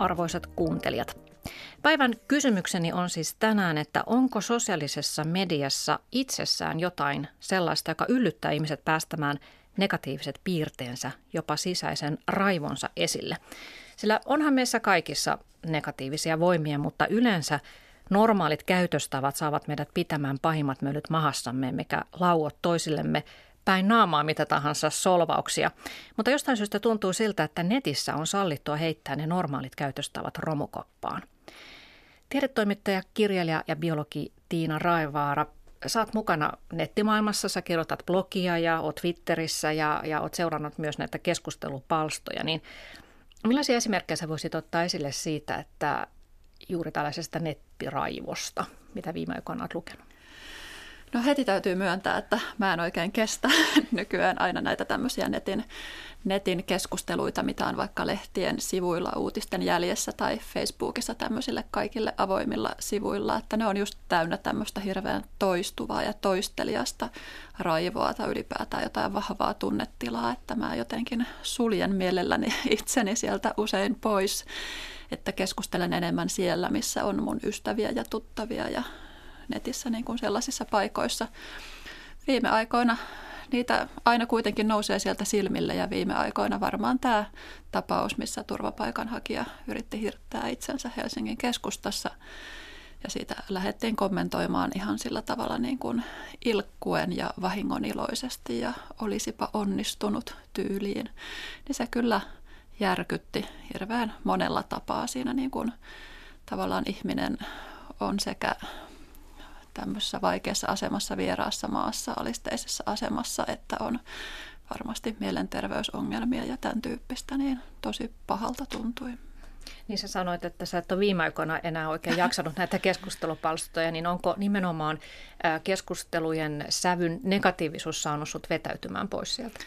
Arvoisat kuuntelijat. Päivän kysymykseni on siis tänään, että onko sosiaalisessa mediassa itsessään jotain sellaista, joka yllyttää ihmiset päästämään negatiiviset piirteensä, jopa sisäisen raivonsa esille. Sillä onhan meissä kaikissa negatiivisia voimia, mutta yleensä normaalit käytöstavat saavat meidät pitämään pahimmat möllyt mahassamme, mikä lauot toisillemme päin naamaa mitä tahansa solvauksia. Mutta jostain syystä tuntuu siltä, että netissä on sallittua heittää ne normaalit käytöstavat romukoppaan. Tiedetoimittaja, kirjailija ja biologi Tiina Raivaara, saat mukana nettimaailmassa, sä kirjoitat blogia ja oot Twitterissä ja, ja oot seurannut myös näitä keskustelupalstoja, niin millaisia esimerkkejä sä voisit ottaa esille siitä, että juuri tällaisesta nettiraivosta, mitä viime aikoina olet lukenut? No heti täytyy myöntää, että mä en oikein kestä nykyään aina näitä tämmöisiä netin, netin keskusteluita, mitä on vaikka lehtien sivuilla uutisten jäljessä tai Facebookissa tämmöisille kaikille avoimilla sivuilla, että ne on just täynnä tämmöistä hirveän toistuvaa ja toistelijasta raivoa tai ylipäätään jotain vahvaa tunnetilaa, että mä jotenkin suljen mielelläni itseni sieltä usein pois, että keskustelen enemmän siellä, missä on mun ystäviä ja tuttavia ja netissä niin kuin sellaisissa paikoissa. Viime aikoina niitä aina kuitenkin nousee sieltä silmille ja viime aikoina varmaan tämä tapaus, missä turvapaikanhakija yritti hirttää itsensä Helsingin keskustassa ja siitä lähdettiin kommentoimaan ihan sillä tavalla niin kuin ilkkuen ja vahingoniloisesti ja olisipa onnistunut tyyliin, niin se kyllä järkytti hirveän monella tapaa siinä niin kuin tavallaan ihminen on sekä tämmöisessä vaikeassa asemassa vieraassa maassa, alisteisessa asemassa, että on varmasti mielenterveysongelmia ja tämän tyyppistä, niin tosi pahalta tuntui. Niin sä sanoit, että sä et ole viime aikoina enää oikein jaksanut näitä keskustelupalstoja, niin onko nimenomaan keskustelujen sävyn negatiivisuus saanut sut vetäytymään pois sieltä?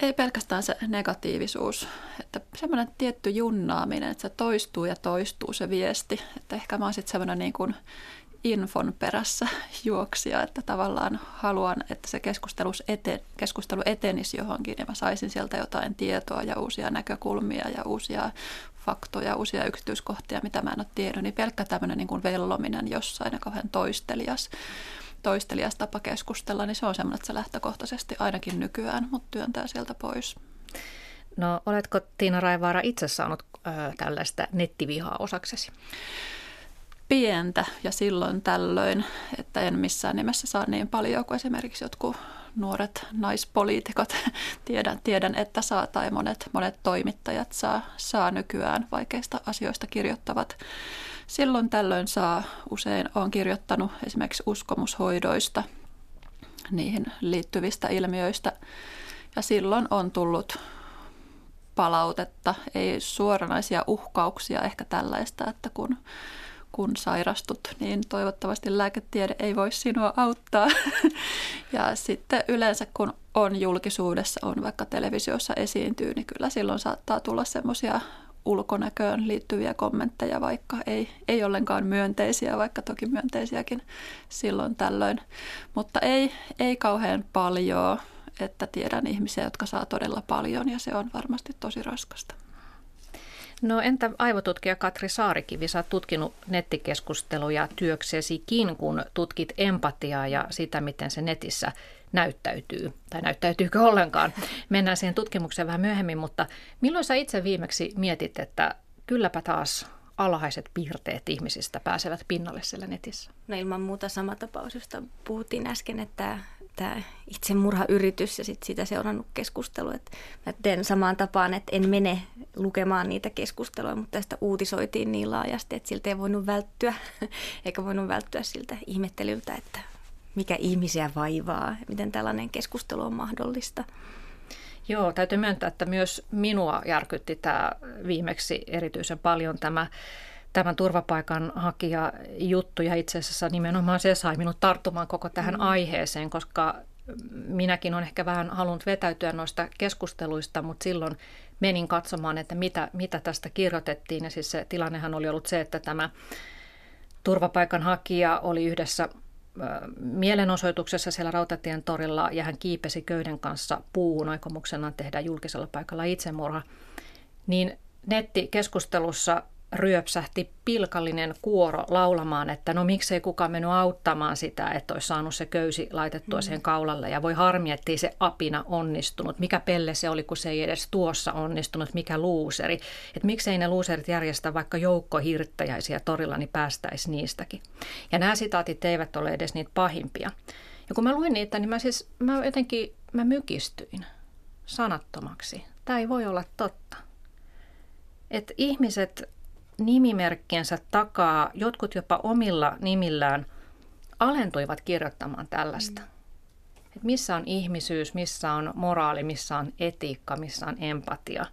Ei pelkästään se negatiivisuus, että semmoinen tietty junnaaminen, että se toistuu ja toistuu se viesti. Että ehkä mä oon sitten semmoinen niin kuin infon perässä juoksia, että tavallaan haluan, että se keskustelu, eten, keskustelu etenisi johonkin ja mä saisin sieltä jotain tietoa ja uusia näkökulmia ja uusia faktoja, uusia yksityiskohtia, mitä mä en ole tiedä, niin pelkkä tämmöinen niin kuin vellominen jossain ja kauhean toistelias, toistelias tapa keskustella, niin se on semmoinen, että se lähtökohtaisesti ainakin nykyään mut työntää sieltä pois. No oletko Tiina Raivaara itse saanut ö, tällaista nettivihaa osaksesi? Pientä ja silloin tällöin, että en missään nimessä saa niin paljon kuin esimerkiksi jotkut nuoret naispoliitikot. tiedän, tiedän, että saa tai monet, monet toimittajat saa, saa nykyään vaikeista asioista kirjoittavat. Silloin tällöin saa, usein olen kirjoittanut esimerkiksi uskomushoidoista, niihin liittyvistä ilmiöistä. Ja silloin on tullut palautetta, ei suoranaisia uhkauksia, ehkä tällaista, että kun kun sairastut, niin toivottavasti lääketiede ei voi sinua auttaa. ja sitten yleensä kun on julkisuudessa, on vaikka televisiossa esiintyy, niin kyllä silloin saattaa tulla semmoisia ulkonäköön liittyviä kommentteja, vaikka ei, ei ollenkaan myönteisiä, vaikka toki myönteisiäkin silloin tällöin. Mutta ei, ei kauhean paljon, että tiedän ihmisiä, jotka saa todella paljon ja se on varmasti tosi raskasta. No entä aivotutkija Katri Saarikivi, sä oot tutkinut nettikeskusteluja työksesikin, kun tutkit empatiaa ja sitä, miten se netissä näyttäytyy, tai näyttäytyykö ollenkaan. Mennään siihen tutkimukseen vähän myöhemmin, mutta milloin sä itse viimeksi mietit, että kylläpä taas alhaiset piirteet ihmisistä pääsevät pinnalle siellä netissä? No ilman muuta sama tapaus, josta puhuttiin äsken, että tämä itsemurhayritys ja sitten sitä seurannut keskustelu. Että mä teen samaan tapaan, että en mene lukemaan niitä keskusteluja, mutta tästä uutisoitiin niin laajasti, että siltä ei voinut välttyä, eikä voinut välttyä siltä ihmettelyltä, että mikä ihmisiä vaivaa, miten tällainen keskustelu on mahdollista. Joo, täytyy myöntää, että myös minua järkytti tämä viimeksi erityisen paljon tämä tämän turvapaikan hakija juttu ja itse asiassa nimenomaan se sai minut tarttumaan koko tähän mm. aiheeseen, koska minäkin olen ehkä vähän halunnut vetäytyä noista keskusteluista, mutta silloin menin katsomaan, että mitä, mitä tästä kirjoitettiin. Ja siis se tilannehan oli ollut se, että tämä turvapaikanhakija oli yhdessä mielenosoituksessa siellä Rautatien torilla ja hän kiipesi köyden kanssa puuhun aikomuksena tehdä julkisella paikalla itsemurha. Niin nettikeskustelussa ryöpsähti pilkallinen kuoro laulamaan, että no miksei kukaan mennyt auttamaan sitä, että olisi saanut se köysi laitettua mm. siihen kaulalle. Ja voi harmi, ettei se apina onnistunut. Mikä pelle se oli, kun se ei edes tuossa onnistunut, mikä luuseri. Että miksei ne luuserit järjestä vaikka joukko hirttäjäisiä torilla, niin päästäisi niistäkin. Ja nämä sitaatit eivät ole edes niitä pahimpia. Ja kun mä luin niitä, niin mä siis mä jotenkin mä mykistyin sanattomaksi. Tämä ei voi olla totta. Että ihmiset nimimerkkiensä takaa, jotkut jopa omilla nimillään, alentuivat kirjoittamaan tällaista. Mm. Et missä on ihmisyys, missä on moraali, missä on etiikka, missä on empatia.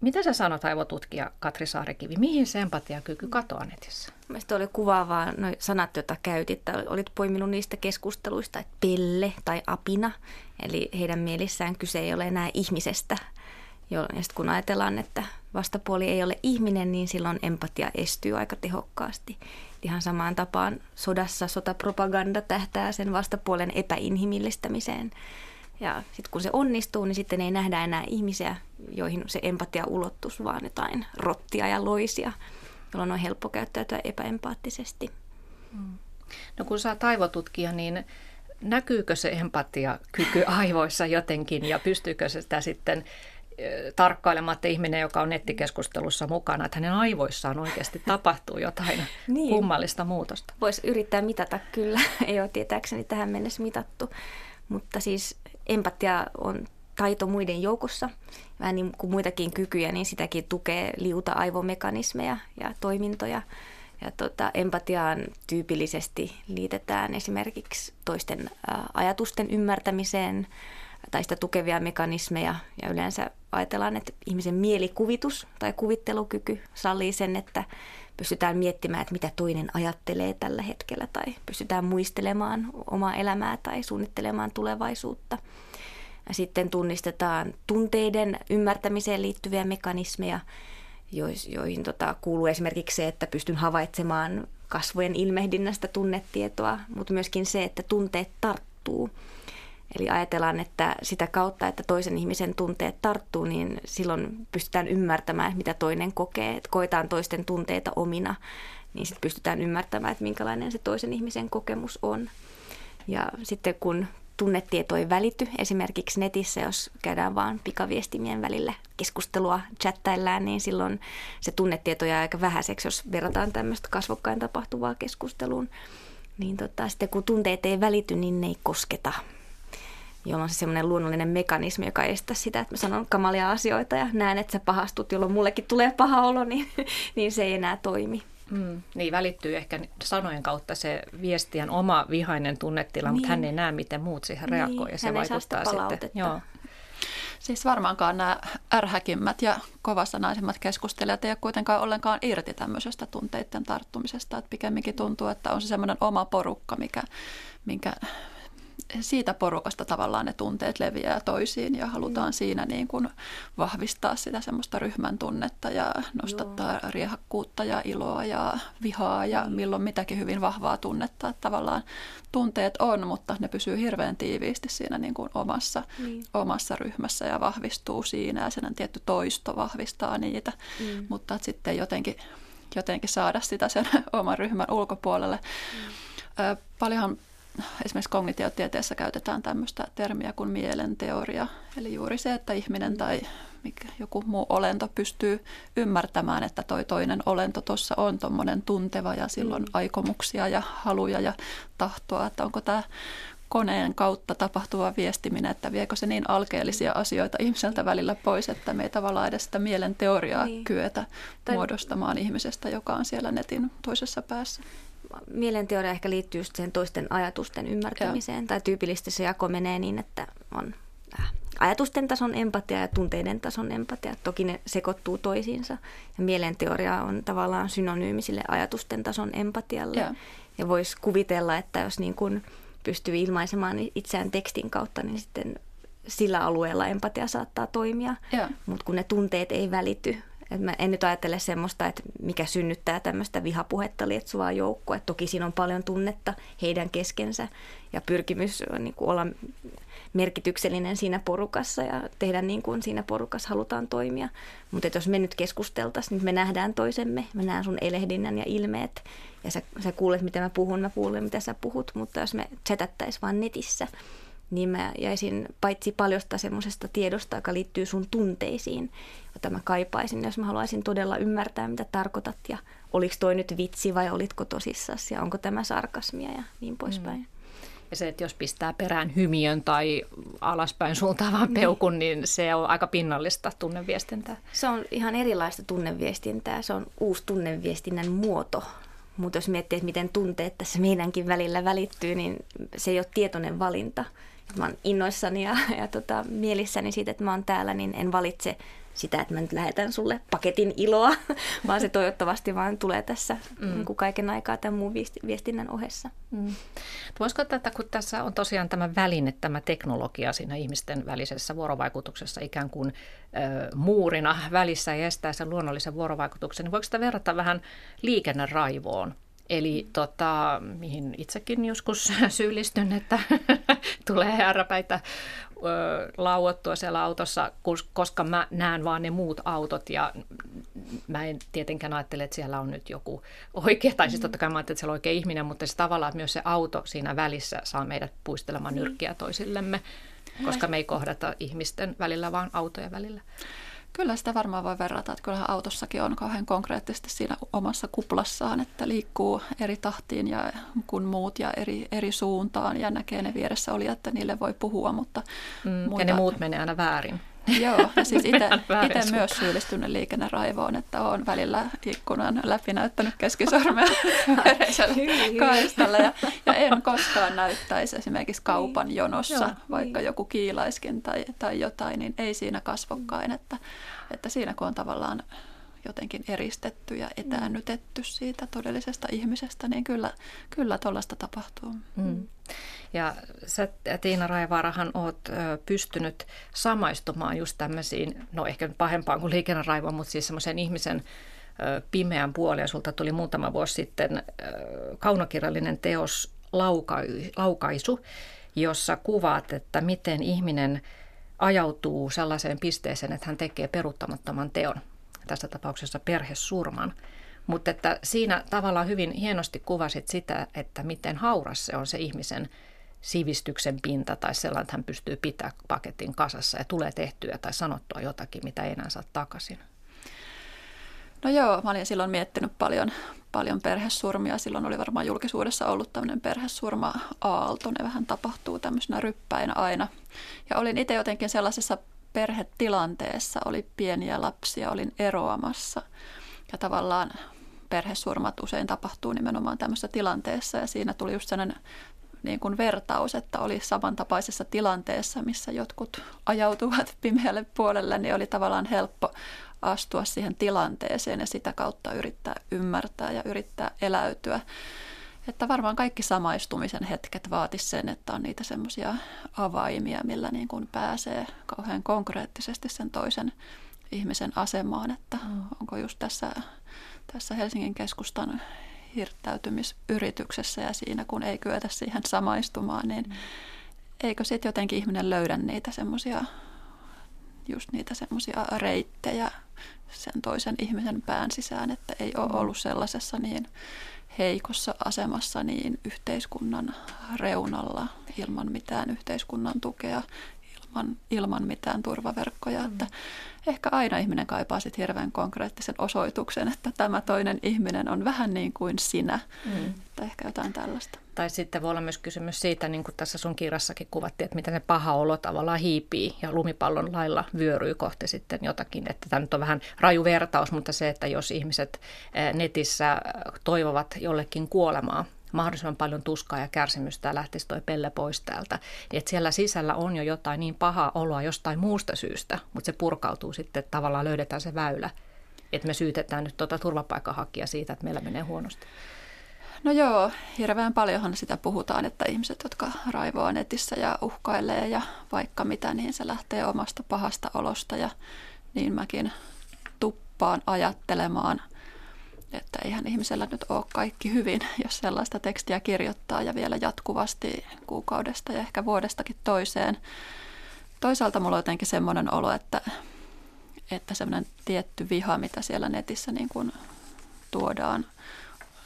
Mitä sä sanot, aivotutkija Katri Saarekivi, mihin se empatiakyky katoaa netissä? Mielestäni oli kuvaavaa nuo sanat, joita käytit. Olit poiminut niistä keskusteluista, että pelle tai apina. Eli heidän mielissään kyse ei ole enää ihmisestä, ja sitten kun ajatellaan, että vastapuoli ei ole ihminen, niin silloin empatia estyy aika tehokkaasti. Ihan samaan tapaan sodassa sotapropaganda tähtää sen vastapuolen epäinhimillistämiseen. Ja sitten kun se onnistuu, niin sitten ei nähdä enää ihmisiä, joihin se empatia ulottuisi, vaan jotain rottia ja loisia, jolloin on helppo käyttäytyä epäempaattisesti. Mm. No kun sä oot niin näkyykö se empatiakyky aivoissa jotenkin ja pystyykö se sitä sitten tarkkailemaan, että ihminen, joka on nettikeskustelussa mukana, että hänen aivoissaan oikeasti tapahtuu jotain niin. kummallista muutosta. Voisi yrittää mitata kyllä, ei ole tietääkseni tähän mennessä mitattu, mutta siis empatia on taito muiden joukossa, vähän niin kuin muitakin kykyjä, niin sitäkin tukee liuta aivomekanismeja ja toimintoja. Ja tota, empatiaan tyypillisesti liitetään esimerkiksi toisten ajatusten ymmärtämiseen, tai sitä tukevia mekanismeja ja yleensä ajatellaan, että ihmisen mielikuvitus tai kuvittelukyky sallii sen, että pystytään miettimään, että mitä toinen ajattelee tällä hetkellä tai pystytään muistelemaan omaa elämää tai suunnittelemaan tulevaisuutta. Sitten tunnistetaan tunteiden ymmärtämiseen liittyviä mekanismeja, joihin tota, kuuluu esimerkiksi se, että pystyn havaitsemaan kasvojen ilmehdinnästä tunnetietoa, mutta myöskin se, että tunteet tarttuu – Eli ajatellaan, että sitä kautta, että toisen ihmisen tunteet tarttuu, niin silloin pystytään ymmärtämään, mitä toinen kokee. Että koetaan toisten tunteita omina, niin sitten pystytään ymmärtämään, että minkälainen se toisen ihmisen kokemus on. Ja sitten kun tunnetieto ei välity, esimerkiksi netissä, jos käydään vaan pikaviestimien välillä keskustelua, chattaillaan, niin silloin se tunnetieto jää aika vähäiseksi, jos verrataan tämmöistä kasvokkain tapahtuvaa keskusteluun. Niin tota, sitten kun tunteet ei välity, niin ne ei kosketa jolloin on se semmoinen luonnollinen mekanismi, joka estää sitä, että mä sanon kamalia asioita ja näen, että sä pahastut, jolloin mullekin tulee paha olo, niin, niin se ei enää toimi. Mm, niin välittyy ehkä sanojen kautta se viestien oma vihainen tunnetila, niin. mutta hän ei näe, miten muut siihen niin. reagoi ja se hän vaikuttaa sitten. Joo. Siis varmaankaan nämä ärhäkimmät ja kovasanaisemmat keskustelijat ei ole kuitenkaan ollenkaan irti tämmöisestä tunteiden tarttumisesta. Että pikemminkin tuntuu, että on se semmoinen oma porukka, mikä, minkä siitä porukasta tavallaan ne tunteet leviää toisiin ja halutaan mm. siinä niin kuin vahvistaa sitä semmoista ryhmän tunnetta ja nostattaa Joo. riehakkuutta ja iloa ja vihaa ja mm. milloin mitäkin hyvin vahvaa tunnetta. Että tavallaan tunteet on, mutta ne pysyy hirveän tiiviisti siinä niin kuin omassa, mm. omassa ryhmässä ja vahvistuu siinä ja sen tietty toisto vahvistaa niitä, mm. mutta että sitten jotenkin, jotenkin saada sitä sen oman ryhmän ulkopuolelle. Mm. Paljonhan esimerkiksi kognitiotieteessä käytetään tämmöistä termiä kuin mielenteoria. Eli juuri se, että ihminen tai mikä, joku muu olento pystyy ymmärtämään, että toi toinen olento tuossa on tuommoinen tunteva ja silloin mm. aikomuksia ja haluja ja tahtoa, että onko tämä koneen kautta tapahtuva viestiminen, että viekö se niin alkeellisia asioita ihmiseltä välillä pois, että me ei tavallaan edes sitä mielen teoriaa niin. kyetä tai... muodostamaan ihmisestä, joka on siellä netin toisessa päässä mielenteoria ehkä liittyy just sen toisten ajatusten ymmärtämiseen. Joo. Tai tyypillisesti se jako menee niin, että on äh, ajatusten tason empatia ja tunteiden tason empatia. Toki ne sekoittuu toisiinsa. Ja mielenteoria on tavallaan synonyymi sille ajatusten tason empatialle. Joo. Ja voisi kuvitella, että jos niin kun pystyy ilmaisemaan itseään tekstin kautta, niin sitten sillä alueella empatia saattaa toimia. Mutta kun ne tunteet ei välity Et mä en nyt ajattele semmoista, että mikä synnyttää tämmöistä vihapuhetta lietsuvaa joukkoa. Toki siinä on paljon tunnetta heidän keskensä ja pyrkimys niin kuin olla merkityksellinen siinä porukassa ja tehdä niin kuin siinä porukassa halutaan toimia. Mutta jos me nyt keskusteltaisiin, niin me nähdään toisemme, mä näen sun elehdinnän ja ilmeet ja sä, sä kuulet, mitä mä puhun, mä kuulen, mitä sä puhut, mutta jos me chattattaisiin vaan netissä, niin mä jäisin paitsi paljosta semmoisesta tiedosta, joka liittyy sun tunteisiin, jota mä kaipaisin, jos mä haluaisin todella ymmärtää, mitä tarkoitat ja oliko toi nyt vitsi vai olitko tosissas ja onko tämä sarkasmia ja niin poispäin. Mm. Ja se, että jos pistää perään hymiön tai alaspäin suuntaavan niin. peukun, niin se on aika pinnallista tunneviestintää. Se on ihan erilaista tunneviestintää. Se on uusi tunneviestinnän muoto. Mutta jos miettii, että miten tunteet tässä meidänkin välillä välittyy, niin se ei ole tietoinen valinta. Mä oon innoissani ja, ja tota, mielissäni siitä, että mä oon täällä, niin en valitse sitä, että mä nyt lähetän sulle paketin iloa, vaan se toivottavasti vaan tulee tässä mm. niin kuin kaiken aikaa tämän muun viestinnän ohessa. Mm. Voisiko tätä, kun tässä on tosiaan tämä väline, tämä teknologia siinä ihmisten välisessä vuorovaikutuksessa ikään kuin ö, muurina välissä ja estää sen luonnollisen vuorovaikutuksen, niin voiko sitä verrata vähän liikenneraivoon? Eli tota, mihin itsekin joskus syyllistyn, että tulee ääräpäitä lauottua siellä autossa, koska mä näen vaan ne muut autot ja mä en tietenkään ajattele, että siellä on nyt joku oikea, tai siis totta kai mä ajattelen, että siellä on oikea ihminen, mutta se tavallaan että myös se auto siinä välissä saa meidät puistelemaan nyrkkiä toisillemme, koska me ei kohdata ihmisten välillä, vaan autojen välillä. Kyllä sitä varmaan voi verrata, että kyllähän autossakin on kauhean konkreettisesti siinä omassa kuplassaan, että liikkuu eri tahtiin ja kuin muut ja eri, eri suuntaan ja näkee ne vieressä oli, että niille voi puhua, mutta mm, muita... Ja ne muut menee aina väärin. Joo, ja siis itse myös syyllistynyt liikenneraivoon, että olen välillä ikkunan läpi näyttänyt keskisormea kaistalla ja, ja en koskaan näyttäisi esimerkiksi kaupan niin. jonossa, Joo, vaikka niin. joku kiilaiskin tai, tai jotain, niin ei siinä kasvokkain, että, että siinä kun on tavallaan jotenkin eristetty ja etäännytetty siitä todellisesta ihmisestä, niin kyllä, kyllä tuollaista tapahtuu. Mm. Ja sä, Tiina Raivaarahan oot pystynyt samaistumaan just tämmöisiin, no ehkä pahempaan kuin liikenneraivo, mutta siis semmoisen ihmisen pimeän puolen. Sulta tuli muutama vuosi sitten kaunokirjallinen teos Laukaisu, jossa kuvaat, että miten ihminen ajautuu sellaiseen pisteeseen, että hän tekee peruuttamattoman teon, tässä tapauksessa perhesurman. Mutta että siinä tavallaan hyvin hienosti kuvasit sitä, että miten hauras se on se ihmisen sivistyksen pinta tai sellainen, että hän pystyy pitämään paketin kasassa ja tulee tehtyä tai sanottua jotakin, mitä ei enää saa takaisin. No joo, mä olin silloin miettinyt paljon, paljon perhesurmia. Silloin oli varmaan julkisuudessa ollut tämmöinen perhesurma-aalto. Ne vähän tapahtuu tämmöisenä ryppäinä aina. Ja olin itse jotenkin sellaisessa perhetilanteessa, oli pieniä lapsia, olin eroamassa. Ja tavallaan perhesurmat usein tapahtuu nimenomaan tämmöisessä tilanteessa ja siinä tuli just sellainen niin kuin vertaus, että oli samantapaisessa tilanteessa, missä jotkut ajautuvat pimeälle puolelle, niin oli tavallaan helppo astua siihen tilanteeseen ja sitä kautta yrittää ymmärtää ja yrittää eläytyä. Että varmaan kaikki samaistumisen hetket vaatis sen, että on niitä semmoisia avaimia, millä niin kuin pääsee kauhean konkreettisesti sen toisen ihmisen asemaan, että mm. onko just tässä, tässä Helsingin keskustan hirttäytymisyrityksessä ja siinä, kun ei kyetä siihen samaistumaan, niin mm. eikö sitten jotenkin ihminen löydä niitä semmoisia just niitä semmoisia reittejä sen toisen ihmisen pään sisään, että ei ole mm. ollut sellaisessa niin heikossa asemassa niin yhteiskunnan reunalla ilman mitään yhteiskunnan tukea, ilman, ilman mitään turvaverkkoja. Mm. Että ehkä aina ihminen kaipaa sit hirveän konkreettisen osoituksen, että tämä toinen ihminen on vähän niin kuin sinä. Mm. Tai ehkä jotain tällaista. Tai sitten voi olla myös kysymys siitä, niin kuin tässä sun kirjassakin kuvattiin, että miten se paha olo tavallaan hiipii ja lumipallon lailla vyöryy kohti sitten jotakin. Että tämä nyt on vähän raju vertaus, mutta se, että jos ihmiset eh, netissä toivovat jollekin kuolemaa, mahdollisimman paljon tuskaa ja kärsimystä ja lähtisi toi pelle pois täältä. Niin että siellä sisällä on jo jotain niin pahaa oloa jostain muusta syystä, mutta se purkautuu sitten, että tavallaan löydetään se väylä. Että me syytetään nyt tuota turvapaikanhakijaa siitä, että meillä menee huonosti. No joo, hirveän paljonhan sitä puhutaan, että ihmiset, jotka raivoaa netissä ja uhkailee ja vaikka mitä, niin se lähtee omasta pahasta olosta ja niin mäkin oppaan ajattelemaan, että eihän ihmisellä nyt ole kaikki hyvin, jos sellaista tekstiä kirjoittaa ja vielä jatkuvasti kuukaudesta ja ehkä vuodestakin toiseen. Toisaalta mulla on jotenkin semmoinen olo, että, että semmoinen tietty viha, mitä siellä netissä niin kuin tuodaan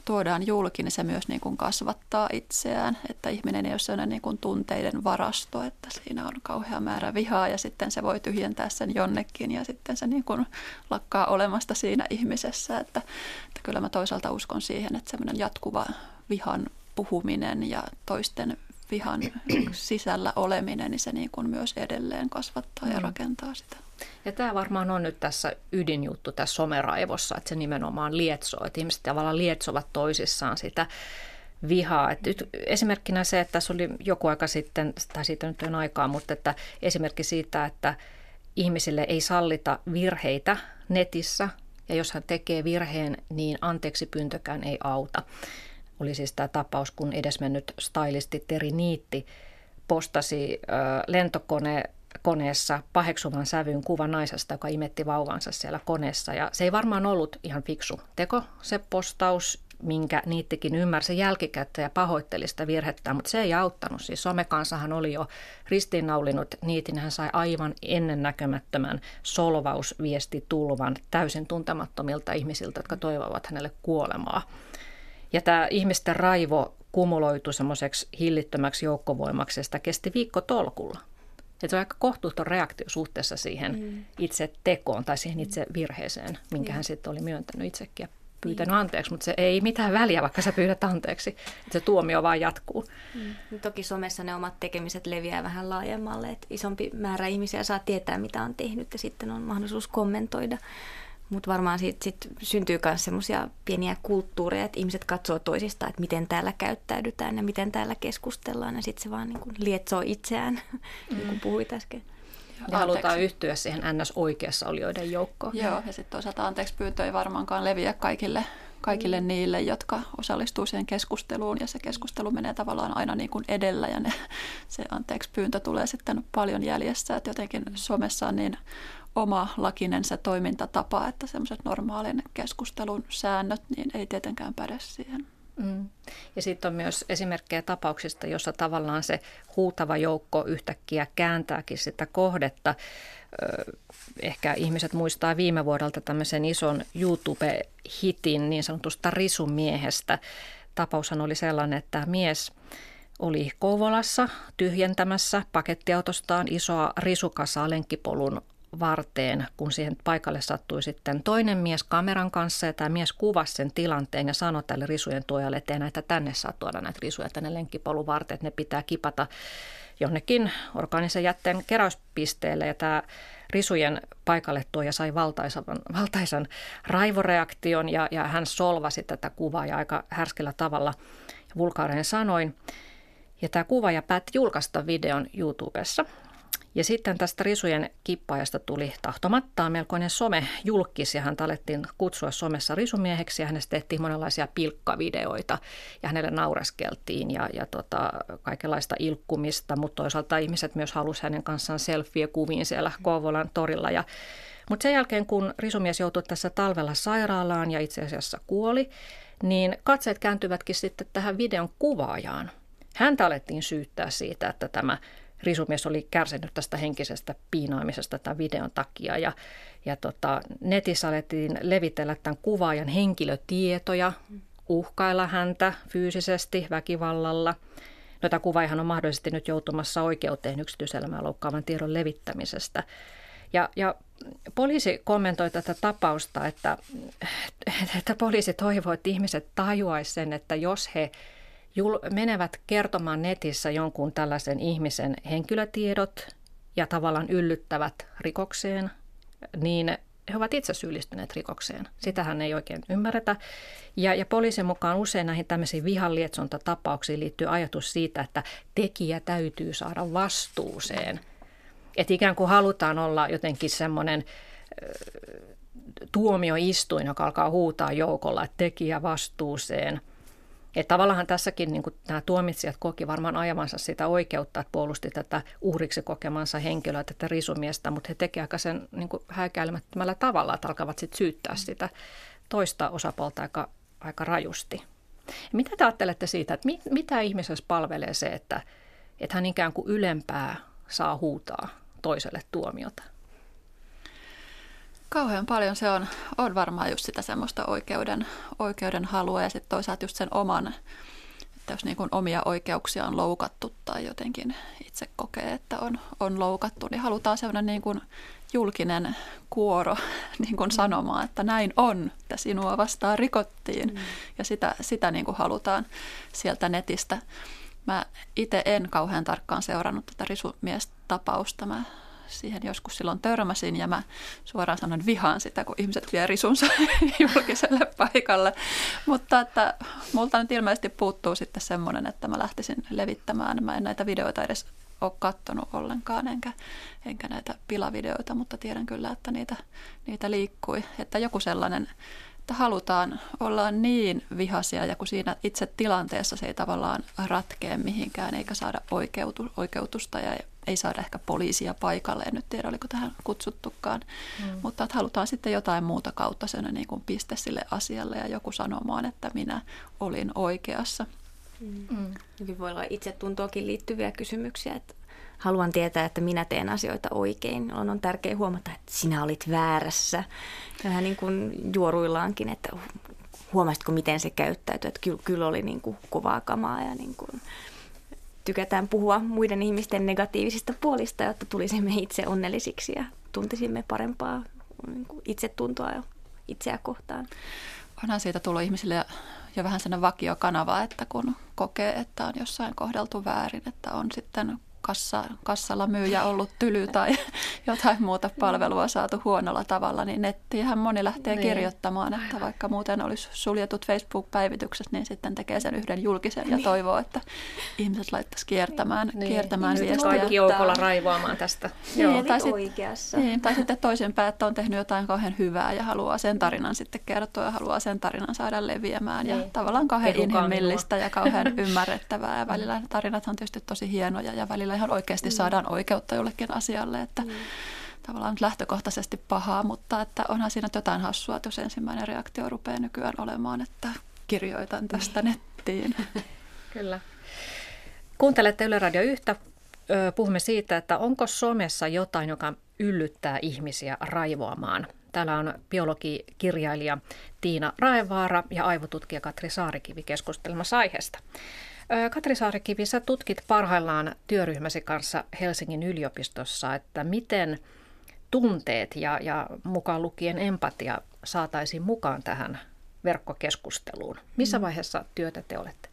tuodaan julki, niin se myös niin kuin kasvattaa itseään, että ihminen ei ole sellainen niin kuin tunteiden varasto, että siinä on kauhea määrä vihaa ja sitten se voi tyhjentää sen jonnekin ja sitten se niin kuin lakkaa olemasta siinä ihmisessä, että, että kyllä mä toisaalta uskon siihen, että semmoinen jatkuva vihan puhuminen ja toisten vihan sisällä oleminen, niin se niin kuin myös edelleen kasvattaa ja rakentaa sitä. Ja tämä varmaan on nyt tässä ydinjuttu tässä someraivossa, että se nimenomaan lietsoo, että ihmiset tavallaan lietsovat toisissaan sitä vihaa. Et nyt esimerkkinä se, että tässä oli joku aika sitten, tai siitä nyt on aikaa, mutta että esimerkki siitä, että ihmisille ei sallita virheitä netissä, ja jos hän tekee virheen, niin anteeksi pyyntökään ei auta. Oli siis tämä tapaus, kun edesmennyt stylisti Teri Niitti postasi lentokone koneessa paheksuvan sävyyn kuva naisesta, joka imetti vauvansa siellä koneessa. Ja se ei varmaan ollut ihan fiksu teko, se postaus, minkä niittikin ymmärsi jälkikäteen ja pahoitteli sitä virhettä, mutta se ei auttanut. Siis somekansahan oli jo ristiinnaulinut niitin, hän sai aivan ennennäkemättömän solvausviestitulvan täysin tuntemattomilta ihmisiltä, jotka toivovat hänelle kuolemaa. Ja tämä ihmisten raivo kumuloitu semmoiseksi hillittömäksi joukkovoimaksi, ja sitä kesti viikko tolkulla. Että se on aika kohtuuton reaktio suhteessa siihen mm. itse tekoon tai siihen itse virheeseen, minkä mm. hän sitten oli myöntänyt itsekin ja pyytänyt mm. anteeksi, mutta se ei mitään väliä, vaikka sä pyydät anteeksi. Että se tuomio vaan jatkuu. Mm. Toki somessa ne omat tekemiset leviää vähän laajemmalle, että isompi määrä ihmisiä saa tietää, mitä on tehnyt ja sitten on mahdollisuus kommentoida. Mutta varmaan siitä sit syntyy myös semmoisia pieniä kulttuureja, että ihmiset katsoo toisista, että miten täällä käyttäydytään ja miten täällä keskustellaan. Ja sitten se vaan niin kuin lietsoo itseään, mm. niin kuin puhuit äsken. Ja halutaan yhtyä siihen NS-oikeassa olijoiden joukkoon. Joo, ja sitten toisaalta anteeksi pyyntö ei varmaankaan leviä kaikille, kaikille mm. niille, jotka osallistuu siihen keskusteluun. Ja se keskustelu menee tavallaan aina niin kuin edellä ja ne, se anteeksi pyyntö tulee sitten paljon jäljessä. Että jotenkin somessa on niin oma lakinen se toimintatapa, että semmoiset normaalin keskustelun säännöt niin ei tietenkään päde siihen. Mm. Ja sitten on myös esimerkkejä tapauksista, jossa tavallaan se huutava joukko yhtäkkiä kääntääkin sitä kohdetta. Ehkä ihmiset muistaa viime vuodelta tämmöisen ison YouTube-hitin niin sanotusta risumiehestä. Tapaushan oli sellainen, että mies oli Kouvolassa tyhjentämässä pakettiautostaan isoa risukasaa lenkkipolun varteen, kun siihen paikalle sattui sitten toinen mies kameran kanssa ja tämä mies kuvasi sen tilanteen ja sanoi tälle risujen tuojalle, että ei näitä tänne saa tuoda näitä risuja tänne lenkkipolun varteen, että ne pitää kipata jonnekin orgaanisen jätteen keräyspisteelle ja tämä risujen paikalle tuoja sai valtaisan, valtaisan raivoreaktion ja, ja hän solvasi tätä kuvaa ja aika härskellä tavalla vulkaareen sanoin. Ja tämä kuvaaja päätti julkaista videon YouTubessa – ja sitten tästä risujen kippaajasta tuli tahtomattaan melkoinen some-julkis ja hän alettiin kutsua somessa risumieheksi ja hänestä tehtiin monenlaisia pilkkavideoita ja hänelle naureskeltiin ja, ja tota, kaikenlaista ilkkumista, mutta toisaalta ihmiset myös halusivat hänen kanssaan selfie-kuviin siellä Kouvolan torilla ja mutta sen jälkeen, kun risumies joutui tässä talvella sairaalaan ja itse asiassa kuoli, niin katseet kääntyvätkin sitten tähän videon kuvaajaan. Häntä alettiin syyttää siitä, että tämä risumies oli kärsinyt tästä henkisestä piinaamisesta tämän videon takia. Ja, ja tota, netissä alettiin levitellä tämän kuvaajan henkilötietoja, uhkailla häntä fyysisesti väkivallalla. Noita kuvaajahan on mahdollisesti nyt joutumassa oikeuteen yksityiselämää loukkaavan tiedon levittämisestä. Ja, ja poliisi kommentoi tätä tapausta, että, että poliisi toivoo, että ihmiset tajuaisivat sen, että jos he jul- menevät kertomaan netissä jonkun tällaisen ihmisen henkilötiedot ja tavallaan yllyttävät rikokseen, niin he ovat itse syyllistyneet rikokseen. Sitähän ei oikein ymmärretä. Ja, ja poliisin mukaan usein näihin tämmöisiin vihanlietsontatapauksiin liittyy ajatus siitä, että tekijä täytyy saada vastuuseen. Että ikään kuin halutaan olla jotenkin semmoinen tuomioistuin, joka alkaa huutaa joukolla, että tekijä vastuuseen – Et tavallaan tässäkin niin nämä tuomitsijat koki varmaan ajamansa sitä oikeutta, että puolusti tätä uhriksi kokemansa henkilöä, tätä risumiestä, mutta he tekevät aika sen niin häikäilemättömällä tavalla, että alkavat sitten syyttää sitä toista osapuolta aika, aika rajusti. Mitä te ajattelette siitä, että mit, mitä ihmisessä palvelee se, että, että hän ikään kuin ylempää saa huutaa toiselle tuomiota? Kauhean paljon se on, on varmaan just sitä semmoista oikeuden, oikeuden halua ja sitten toisaalta just sen oman, että jos niin kuin omia oikeuksia on loukattu tai jotenkin itse kokee, että on, on loukattu, niin halutaan sellainen niin kuin julkinen kuoro niin kuin sanomaan, että näin on, että sinua vastaan rikottiin. Mm. Ja sitä, sitä niin kuin halutaan sieltä netistä. Mä itse en kauhean tarkkaan seurannut tätä risumiestapausta. Mä siihen joskus silloin törmäsin ja mä suoraan sanon vihaan sitä, kun ihmiset vie risunsa julkiselle paikalle. Mutta että multa nyt ilmeisesti puuttuu sitten semmoinen, että mä lähtisin levittämään. Mä en näitä videoita edes ole kattonut ollenkaan, enkä, enkä näitä pilavideoita, mutta tiedän kyllä, että niitä, niitä liikkui. Että joku sellainen, että halutaan olla niin vihaisia ja kun siinä itse tilanteessa se ei tavallaan ratkee mihinkään eikä saada oikeutu, oikeutusta ja ei saada ehkä poliisia paikalle, en nyt tiedä oliko tähän kutsuttukaan, mm. mutta että halutaan sitten jotain muuta kautta sen niin kuin piste sille asialle ja joku sanomaan, että minä olin oikeassa. Mm. Mm. Voi olla itsetuntoakin liittyviä kysymyksiä, että haluan tietää, että minä teen asioita oikein. On, on tärkeää huomata, että sinä olit väärässä. Vähän niin kuin juoruillaankin, että huomasitko, miten se käyttäytyi. Että kyllä, kyllä oli niin kuin kovaa kamaa ja niin kuin tykätään puhua muiden ihmisten negatiivisista puolista, jotta tulisimme itse onnellisiksi ja tuntisimme parempaa niin kuin itsetuntoa ja itseä kohtaan. Onhan siitä tullut ihmisille jo vähän sellainen vakiokanava, että kun kokee, että on jossain kohdeltu väärin, että on sitten kassa, kassalla myyjä ollut tyly tai jotain muuta palvelua saatu huonolla tavalla, niin nettiinhän moni lähtee niin. kirjoittamaan, että vaikka muuten olisi suljetut Facebook-päivitykset, niin sitten tekee sen yhden julkisen ja niin. toivoo, että ihmiset laittaisi kiertämään, niin. kiertämään niin. viestiä. Kaikki joukolla raivoamaan tästä. Niin, Joo. Tai, oikeassa. Niin, tai sitten toisinpäin, että on tehnyt jotain kauhean hyvää ja haluaa sen tarinan sitten kertoa ja haluaa sen tarinan saada leviämään. Niin. Ja tavallaan kauhean inhimillistä ja kauhean ymmärrettävää. Ja välillä tarinat on tietysti tosi hienoja ja välillä ihan oikeasti mm. saadaan oikeutta jollekin asialle, että mm. tavallaan lähtökohtaisesti pahaa, mutta että onhan siinä jotain hassua, että jos ensimmäinen reaktio rupeaa nykyään olemaan, että kirjoitan tästä mm. nettiin. Kyllä. Kuuntelette Yle Radio yhtä. Puhumme siitä, että onko somessa jotain, joka yllyttää ihmisiä raivoamaan. Täällä on biologikirjailija Tiina Raevaara ja aivotutkija Katri Saarikivi keskustelemassa aiheesta. Katri Saarikivi, sä tutkit parhaillaan työryhmäsi kanssa Helsingin yliopistossa, että miten tunteet ja, ja mukaan lukien empatia saataisiin mukaan tähän verkkokeskusteluun. Missä mm. vaiheessa työtä te olette?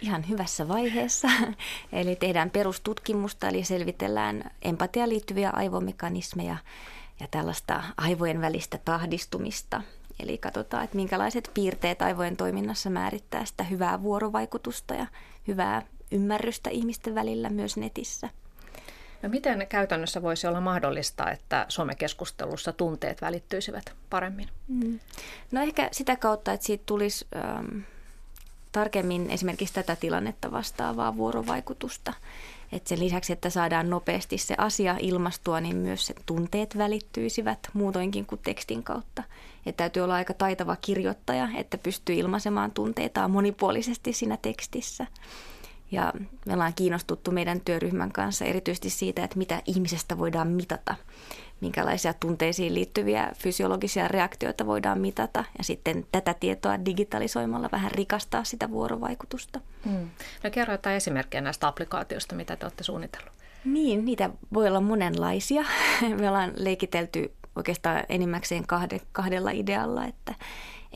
Ihan hyvässä vaiheessa. Eli tehdään perustutkimusta, eli selvitellään empatiaan liittyviä aivomekanismeja ja tällaista aivojen välistä tahdistumista – Eli katsotaan, että minkälaiset piirteet aivojen toiminnassa määrittää sitä hyvää vuorovaikutusta ja hyvää ymmärrystä ihmisten välillä myös netissä. No miten käytännössä voisi olla mahdollista, että somekeskustelussa tunteet välittyisivät paremmin? Mm. No ehkä sitä kautta, että siitä tulisi ähm, tarkemmin esimerkiksi tätä tilannetta vastaavaa vuorovaikutusta. Että sen lisäksi, että saadaan nopeasti se asia ilmastua, niin myös se tunteet välittyisivät muutoinkin kuin tekstin kautta. Että täytyy olla aika taitava kirjoittaja, että pystyy ilmaisemaan tunteitaan monipuolisesti siinä tekstissä. Ja me ollaan kiinnostuttu meidän työryhmän kanssa erityisesti siitä, että mitä ihmisestä voidaan mitata, minkälaisia tunteisiin liittyviä fysiologisia reaktioita voidaan mitata ja sitten tätä tietoa digitalisoimalla vähän rikastaa sitä vuorovaikutusta. Hmm. No kerro jotain esimerkkejä näistä applikaatioista, mitä te olette suunnitellut. Niin, niitä voi olla monenlaisia. Me ollaan leikitelty oikeastaan enimmäkseen kahde, kahdella idealla, että,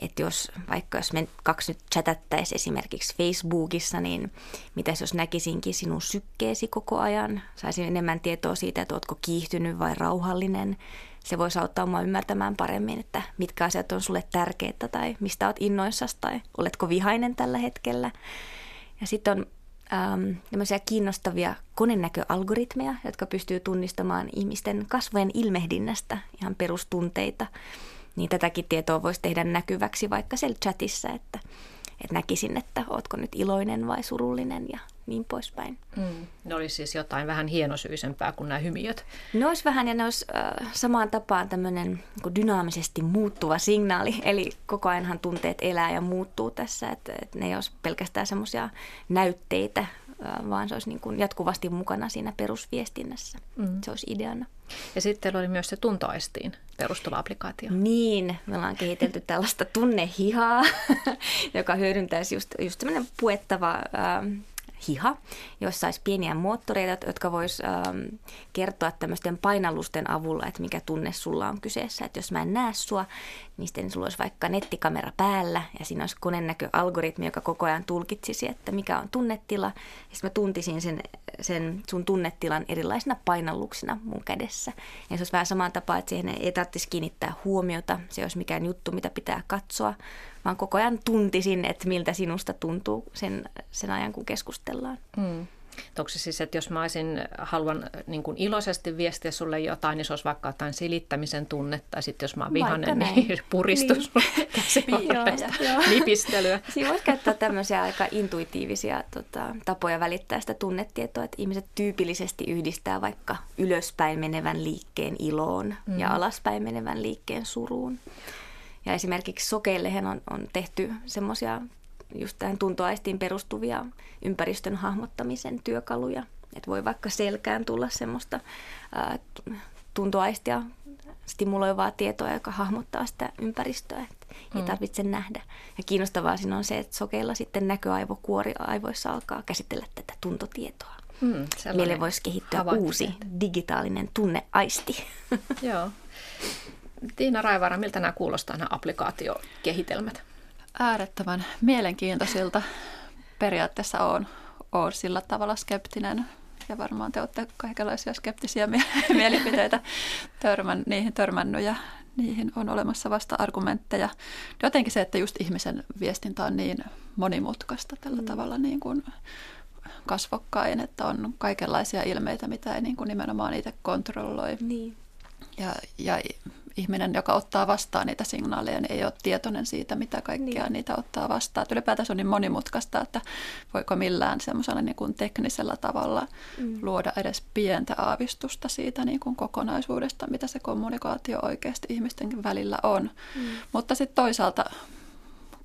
että jos vaikka jos me kaksi nyt chatattaisiin esimerkiksi Facebookissa, niin mitäs jos näkisinkin sinun sykkeesi koko ajan, saisin enemmän tietoa siitä, että oletko kiihtynyt vai rauhallinen. Se voisi auttaa mua ymmärtämään paremmin, että mitkä asiat on sulle tärkeitä tai mistä olet innoissasi tai oletko vihainen tällä hetkellä. Ja sitten on ähm, kiinnostavia konenäköalgoritmeja, jotka pystyy tunnistamaan ihmisten kasvojen ilmehdinnästä ihan perustunteita. Niin tätäkin tietoa voisi tehdä näkyväksi vaikka siellä chatissa, että että näkisin, että ootko nyt iloinen vai surullinen ja niin poispäin. Mm. Ne olisi siis jotain vähän hienosyisempää kuin nämä hymiöt. Ne olisi vähän ja ne olisi äh, samaan tapaan tämmöinen niin dynaamisesti muuttuva signaali. Eli koko ajanhan tunteet elää ja muuttuu tässä, että, että ne ei olisi pelkästään semmoisia näytteitä, äh, vaan se olisi niin kuin jatkuvasti mukana siinä perusviestinnässä. Mm. Se olisi ideana. Ja sitten oli myös se tuntoaistiin perustuva applikaatio. Niin, me ollaan kehitelty tällaista tunnehihaa, joka hyödyntäisi just, just puettava... Äh, hiha, jossa saisi pieniä moottoreita, jotka vois ähm, kertoa tämmöisten painallusten avulla, että mikä tunne sulla on kyseessä. Että jos mä en näe sua, niin sitten sulla olisi vaikka nettikamera päällä ja siinä olisi konennäköalgoritmi, joka koko ajan tulkitsisi, että mikä on tunnetila. Ja sitten mä tuntisin sen, sen sun tunnetilan erilaisina painalluksina mun kädessä. Ja se olisi vähän samaan tapaa, että siihen ei tarvitsisi kiinnittää huomiota. Se olisi mikään juttu, mitä pitää katsoa, vaan koko ajan tuntisin, että miltä sinusta tuntuu sen, sen ajan, kun keskustellaan. Mm. Onko se siis, että jos mä olisin, haluan niin kuin iloisesti viestiä sulle jotain, niin se olisi vaikka jotain silittämisen tunne, tai sitten jos mä oon vihainen, niin puristus niin. nipistelyä. Siinä voisi käyttää tämmöisiä aika intuitiivisia tota, tapoja välittää sitä tunnetietoa, että ihmiset tyypillisesti yhdistää vaikka ylöspäin menevän liikkeen iloon mm. ja alaspäin menevän liikkeen suruun. Ja esimerkiksi sokeillehän on, on tehty semmoisia just tähän tuntoaistiin perustuvia ympäristön hahmottamisen työkaluja. Että voi vaikka selkään tulla semmoista ää, tuntoaistia stimuloivaa tietoa, joka hahmottaa sitä ympäristöä, että mm. ei tarvitse nähdä. Ja kiinnostavaa siinä on se, että sokeilla sitten näköaivokuori aivoissa alkaa käsitellä tätä tuntotietoa. Mm, Meille voisi kehittyä uusi digitaalinen tunneaisti. Joo. Tiina Raivara, miltä nämä kuulostaa nämä applikaatiokehitelmät? Äärettömän mielenkiintoisilta. Periaatteessa on, on sillä tavalla skeptinen ja varmaan te olette kaikenlaisia skeptisiä mielipiteitä törmän, niihin törmännyt ja niihin on olemassa vasta argumentteja. Jotenkin se, että just ihmisen viestintä on niin monimutkaista tällä mm. tavalla niin kuin kasvokkain, että on kaikenlaisia ilmeitä, mitä ei niin kuin nimenomaan itse kontrolloi. Niin. Ja, ja ihminen, joka ottaa vastaan niitä signaaleja, niin ei ole tietoinen siitä, mitä kaikkia niin. niitä ottaa vastaan. Että ylipäätään se on niin monimutkaista, että voiko millään semmoisella niin kuin teknisellä tavalla mm. luoda edes pientä aavistusta siitä niin kuin kokonaisuudesta, mitä se kommunikaatio oikeasti ihmisten välillä on. Mm. Mutta sitten toisaalta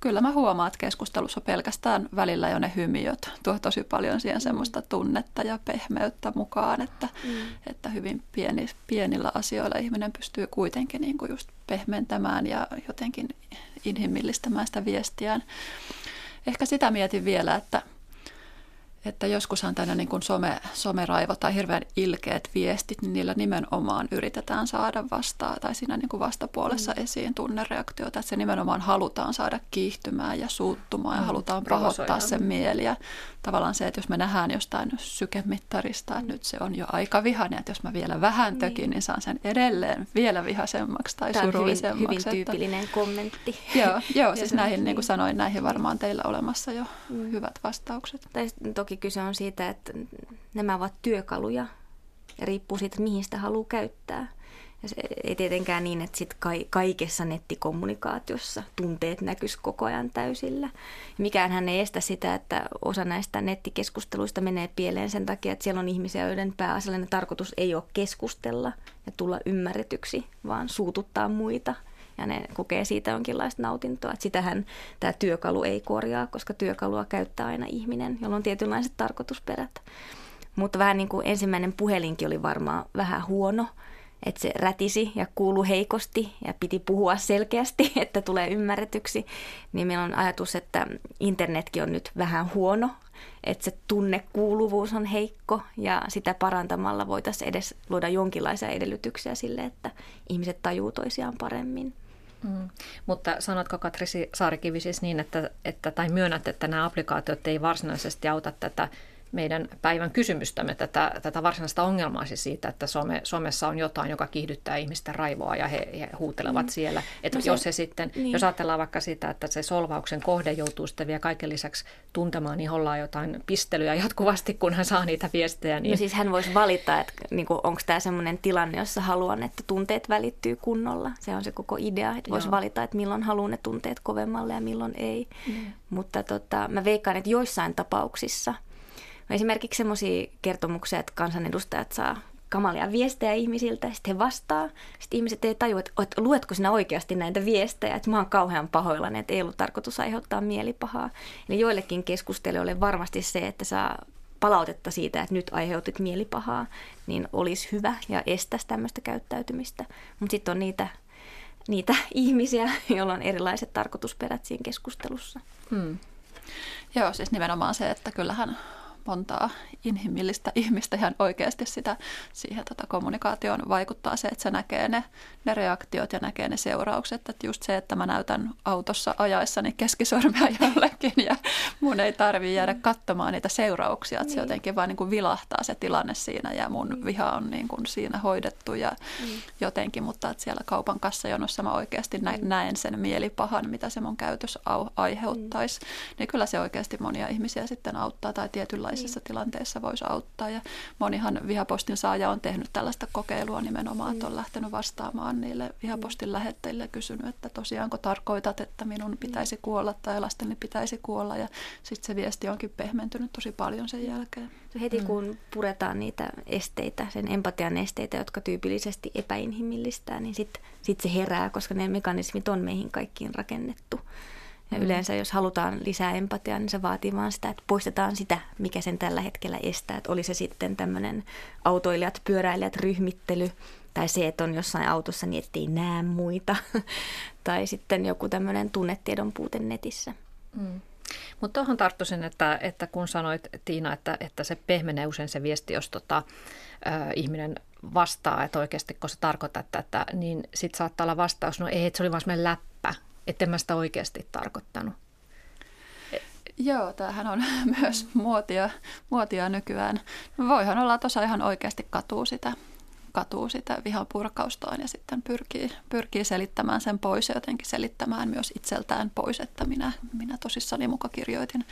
kyllä mä huomaan, että keskustelussa pelkästään välillä jo ne hymiöt tuo tosi paljon siihen semmoista tunnetta ja pehmeyttä mukaan, että, mm. että hyvin pieni, pienillä asioilla ihminen pystyy kuitenkin niin kuin just pehmentämään ja jotenkin inhimillistämään sitä viestiään. Ehkä sitä mietin vielä, että – että joskushan tänne niin kuin some, someraivo tai hirveän ilkeät viestit, niin niillä nimenomaan yritetään saada vastaa tai siinä niin kuin vastapuolessa mm. esiin tunnereaktiota, että se nimenomaan halutaan saada kiihtymään ja suuttumaan ja mm. halutaan pahoittaa sen mieli. Ja tavallaan se, että jos me nähdään jostain sykemittarista, että mm. nyt se on jo aika vihainen, että jos mä vielä vähän niin. tökin, niin, niin saan sen edelleen vielä vihasemmaksi tai Tämä surullisemmaksi. Hyvin, hyvin tyypillinen että, kommentti. Joo, joo siis näihin, niin kuin sanoin, näihin varmaan teillä olemassa jo mm. hyvät vastaukset. Tai toki kyse on siitä, että nämä ovat työkaluja ja riippuu siitä, mihin sitä haluaa käyttää. Ja se ei tietenkään niin, että sit kaikessa nettikommunikaatiossa tunteet näkyisi koko ajan täysillä. Mikään hän ei estä sitä, että osa näistä nettikeskusteluista menee pieleen sen takia, että siellä on ihmisiä, joiden pääasiallinen tarkoitus ei ole keskustella ja tulla ymmärretyksi, vaan suututtaa muita – ja ne kokee siitä jonkinlaista nautintoa. Että sitähän tämä työkalu ei korjaa, koska työkalua käyttää aina ihminen, jolla on tietynlaiset tarkoitusperät. Mutta vähän niin kuin ensimmäinen puhelinkin oli varmaan vähän huono, että se rätisi ja kuulu heikosti ja piti puhua selkeästi, että tulee ymmärretyksi, niin meillä on ajatus, että internetkin on nyt vähän huono, että se tunnekuuluvuus on heikko ja sitä parantamalla voitaisiin edes luoda jonkinlaisia edellytyksiä sille, että ihmiset tajuu toisiaan paremmin. Mm. Mutta sanotko Katri Saarikivi siis niin, että, että, tai myönnät, että nämä applikaatiot ei varsinaisesti auta tätä meidän päivän kysymystämme, tätä, tätä varsinaista ongelmaa siis siitä, että some, somessa on jotain, joka kiihdyttää ihmisten raivoa ja he, he huutelevat mm. siellä. Että no se, jos se sitten, niin. jos ajatellaan vaikka sitä, että se solvauksen kohde joutuu sitten vielä kaiken lisäksi tuntemaan ihollaan jotain pistelyä jatkuvasti, kun hän saa niitä viestejä. Niin... No siis hän voisi valita, että niin onko tämä sellainen tilanne, jossa haluan, että tunteet välittyy kunnolla. Se on se koko idea, että voisi valita, että milloin haluan ne tunteet kovemmalle ja milloin ei. Mm. Mutta tota, mä veikkaan, että joissain tapauksissa – No esimerkiksi sellaisia kertomuksia, että kansanedustajat saa kamalia viestejä ihmisiltä, sitten he vastaa. Sitten ihmiset ei tajua, että, että luetko sinä oikeasti näitä viestejä, että mä oon kauhean pahoillani, että ei ollut tarkoitus aiheuttaa mielipahaa. Eli joillekin keskustelijoille varmasti se, että saa palautetta siitä, että nyt aiheutit mielipahaa, niin olisi hyvä ja estäisi tämmöistä käyttäytymistä. Mutta sitten on niitä, niitä ihmisiä, joilla on erilaiset tarkoitusperät siinä keskustelussa. Hmm. Joo, siis nimenomaan se, että kyllähän montaa inhimillistä ihmistä ihan oikeasti sitä, siihen tota kommunikaatioon vaikuttaa se, että se näkee ne, ne reaktiot ja näkee ne seuraukset. Että just se, että mä näytän autossa ajaessani keskisormea jollekin ja mun ei tarvitse jäädä mm. katsomaan niitä seurauksia. Että se niin. jotenkin vaan niin kuin vilahtaa se tilanne siinä ja mun niin. viha on niin kuin siinä hoidettu ja niin. jotenkin. Mutta että siellä kaupan kassajonossa mä oikeasti näen sen mielipahan, mitä se mun käytös aiheuttaisi. Niin kyllä se oikeasti monia ihmisiä sitten auttaa tai tietynlaisia tällaisessa niin. tilanteessa voisi auttaa. Ja monihan vihapostin saaja on tehnyt tällaista kokeilua nimenomaan, että on niin. lähtenyt vastaamaan niille vihapostin lähettäjille ja kysynyt, että tosiaanko tarkoitat, että minun niin. pitäisi kuolla tai lasteni pitäisi kuolla. Ja sitten se viesti onkin pehmentynyt tosi paljon sen jälkeen. Heti mm. kun puretaan niitä esteitä, sen empatian esteitä, jotka tyypillisesti epäinhimillistää, niin sitten sit se herää, koska ne mekanismit on meihin kaikkiin rakennettu. Ja yleensä jos halutaan lisää empatiaa, niin se vaatii vaan sitä, että poistetaan sitä, mikä sen tällä hetkellä estää. Että oli se sitten tämmöinen autoilijat, pyöräilijät, ryhmittely, tai se, että on jossain autossa niin, ettei näe muita, tai sitten joku tämmöinen tunnetiedon puute netissä. Mm. Mutta tuohon tarttuisin, että, että kun sanoit Tiina, että, että se pehmenee usein se viesti, jos tota, äh, ihminen vastaa, että oikeasti kun se tarkoittaa tätä, niin sitten saattaa olla vastaus, no ei, että se oli vaan semmoinen läppä, että en mä sitä oikeasti tarkoittanut. Joo, tämähän on myös muotia, muotia nykyään. Voihan olla, että ihan oikeasti katuu sitä, katuu sitä vihan purkaustaan ja sitten pyrkii, pyrkii selittämään sen pois ja jotenkin selittämään myös itseltään pois, että minä, minä tosissani muka kirjoitin,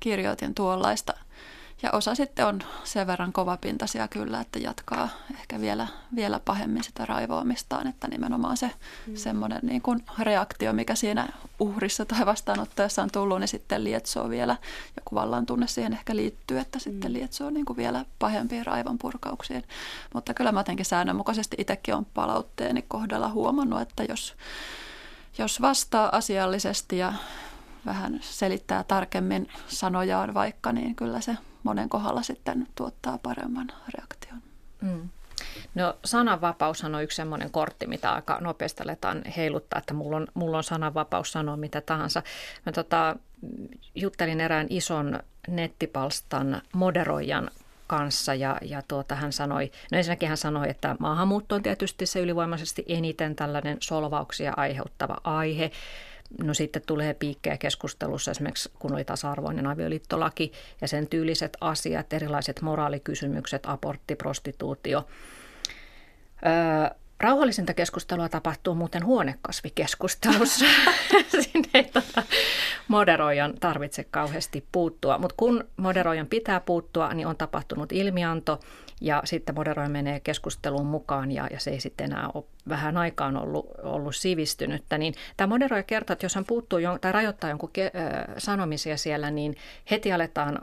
kirjoitin tuollaista. Ja osa sitten on sen verran kovapintaisia kyllä, että jatkaa ehkä vielä, vielä pahemmin sitä raivoamistaan, että nimenomaan se mm. semmoinen niin kuin reaktio, mikä siinä uhrissa tai vastaanottajassa on tullut, niin sitten lietsoo vielä, joku vallan tunne siihen ehkä liittyy, että sitten mm. lietsoo niin kuin vielä pahempiin raivon purkauksiin. Mutta kyllä mä jotenkin säännönmukaisesti itsekin on palautteeni kohdalla huomannut, että jos, jos vastaa asiallisesti ja vähän selittää tarkemmin sanojaan vaikka, niin kyllä se monen kohdalla sitten tuottaa paremman reaktion. Mm. No sananvapaus on yksi sellainen kortti, mitä aika nopeasti aletaan heiluttaa, että mulla on, mulla on sananvapaus sanoa mitä tahansa. Mä tota, juttelin erään ison nettipalstan moderoijan kanssa ja, ja tuota, hän sanoi, no ensinnäkin hän sanoi, että maahanmuutto on tietysti se ylivoimaisesti eniten tällainen solvauksia aiheuttava aihe. No sitten tulee piikkejä keskustelussa esimerkiksi, kun oli tasa-arvoinen avioliittolaki ja sen tyyliset asiat, erilaiset moraalikysymykset, abortti, prostituutio. Öö, Rauhallisinta keskustelua tapahtuu muuten huonekasvikeskustelussa. Sinne ei tota, moderoijan tarvitse kauheasti puuttua. Mutta kun moderoijan pitää puuttua, niin on tapahtunut ilmianto ja sitten moderoija menee keskusteluun mukaan ja, ja se ei sitten enää ole vähän aikaan ollut, ollut sivistynyttä. Niin tämä moderoija kertoo, että jos hän puuttuu tai rajoittaa jonkun ke, sanomisia siellä, niin heti aletaan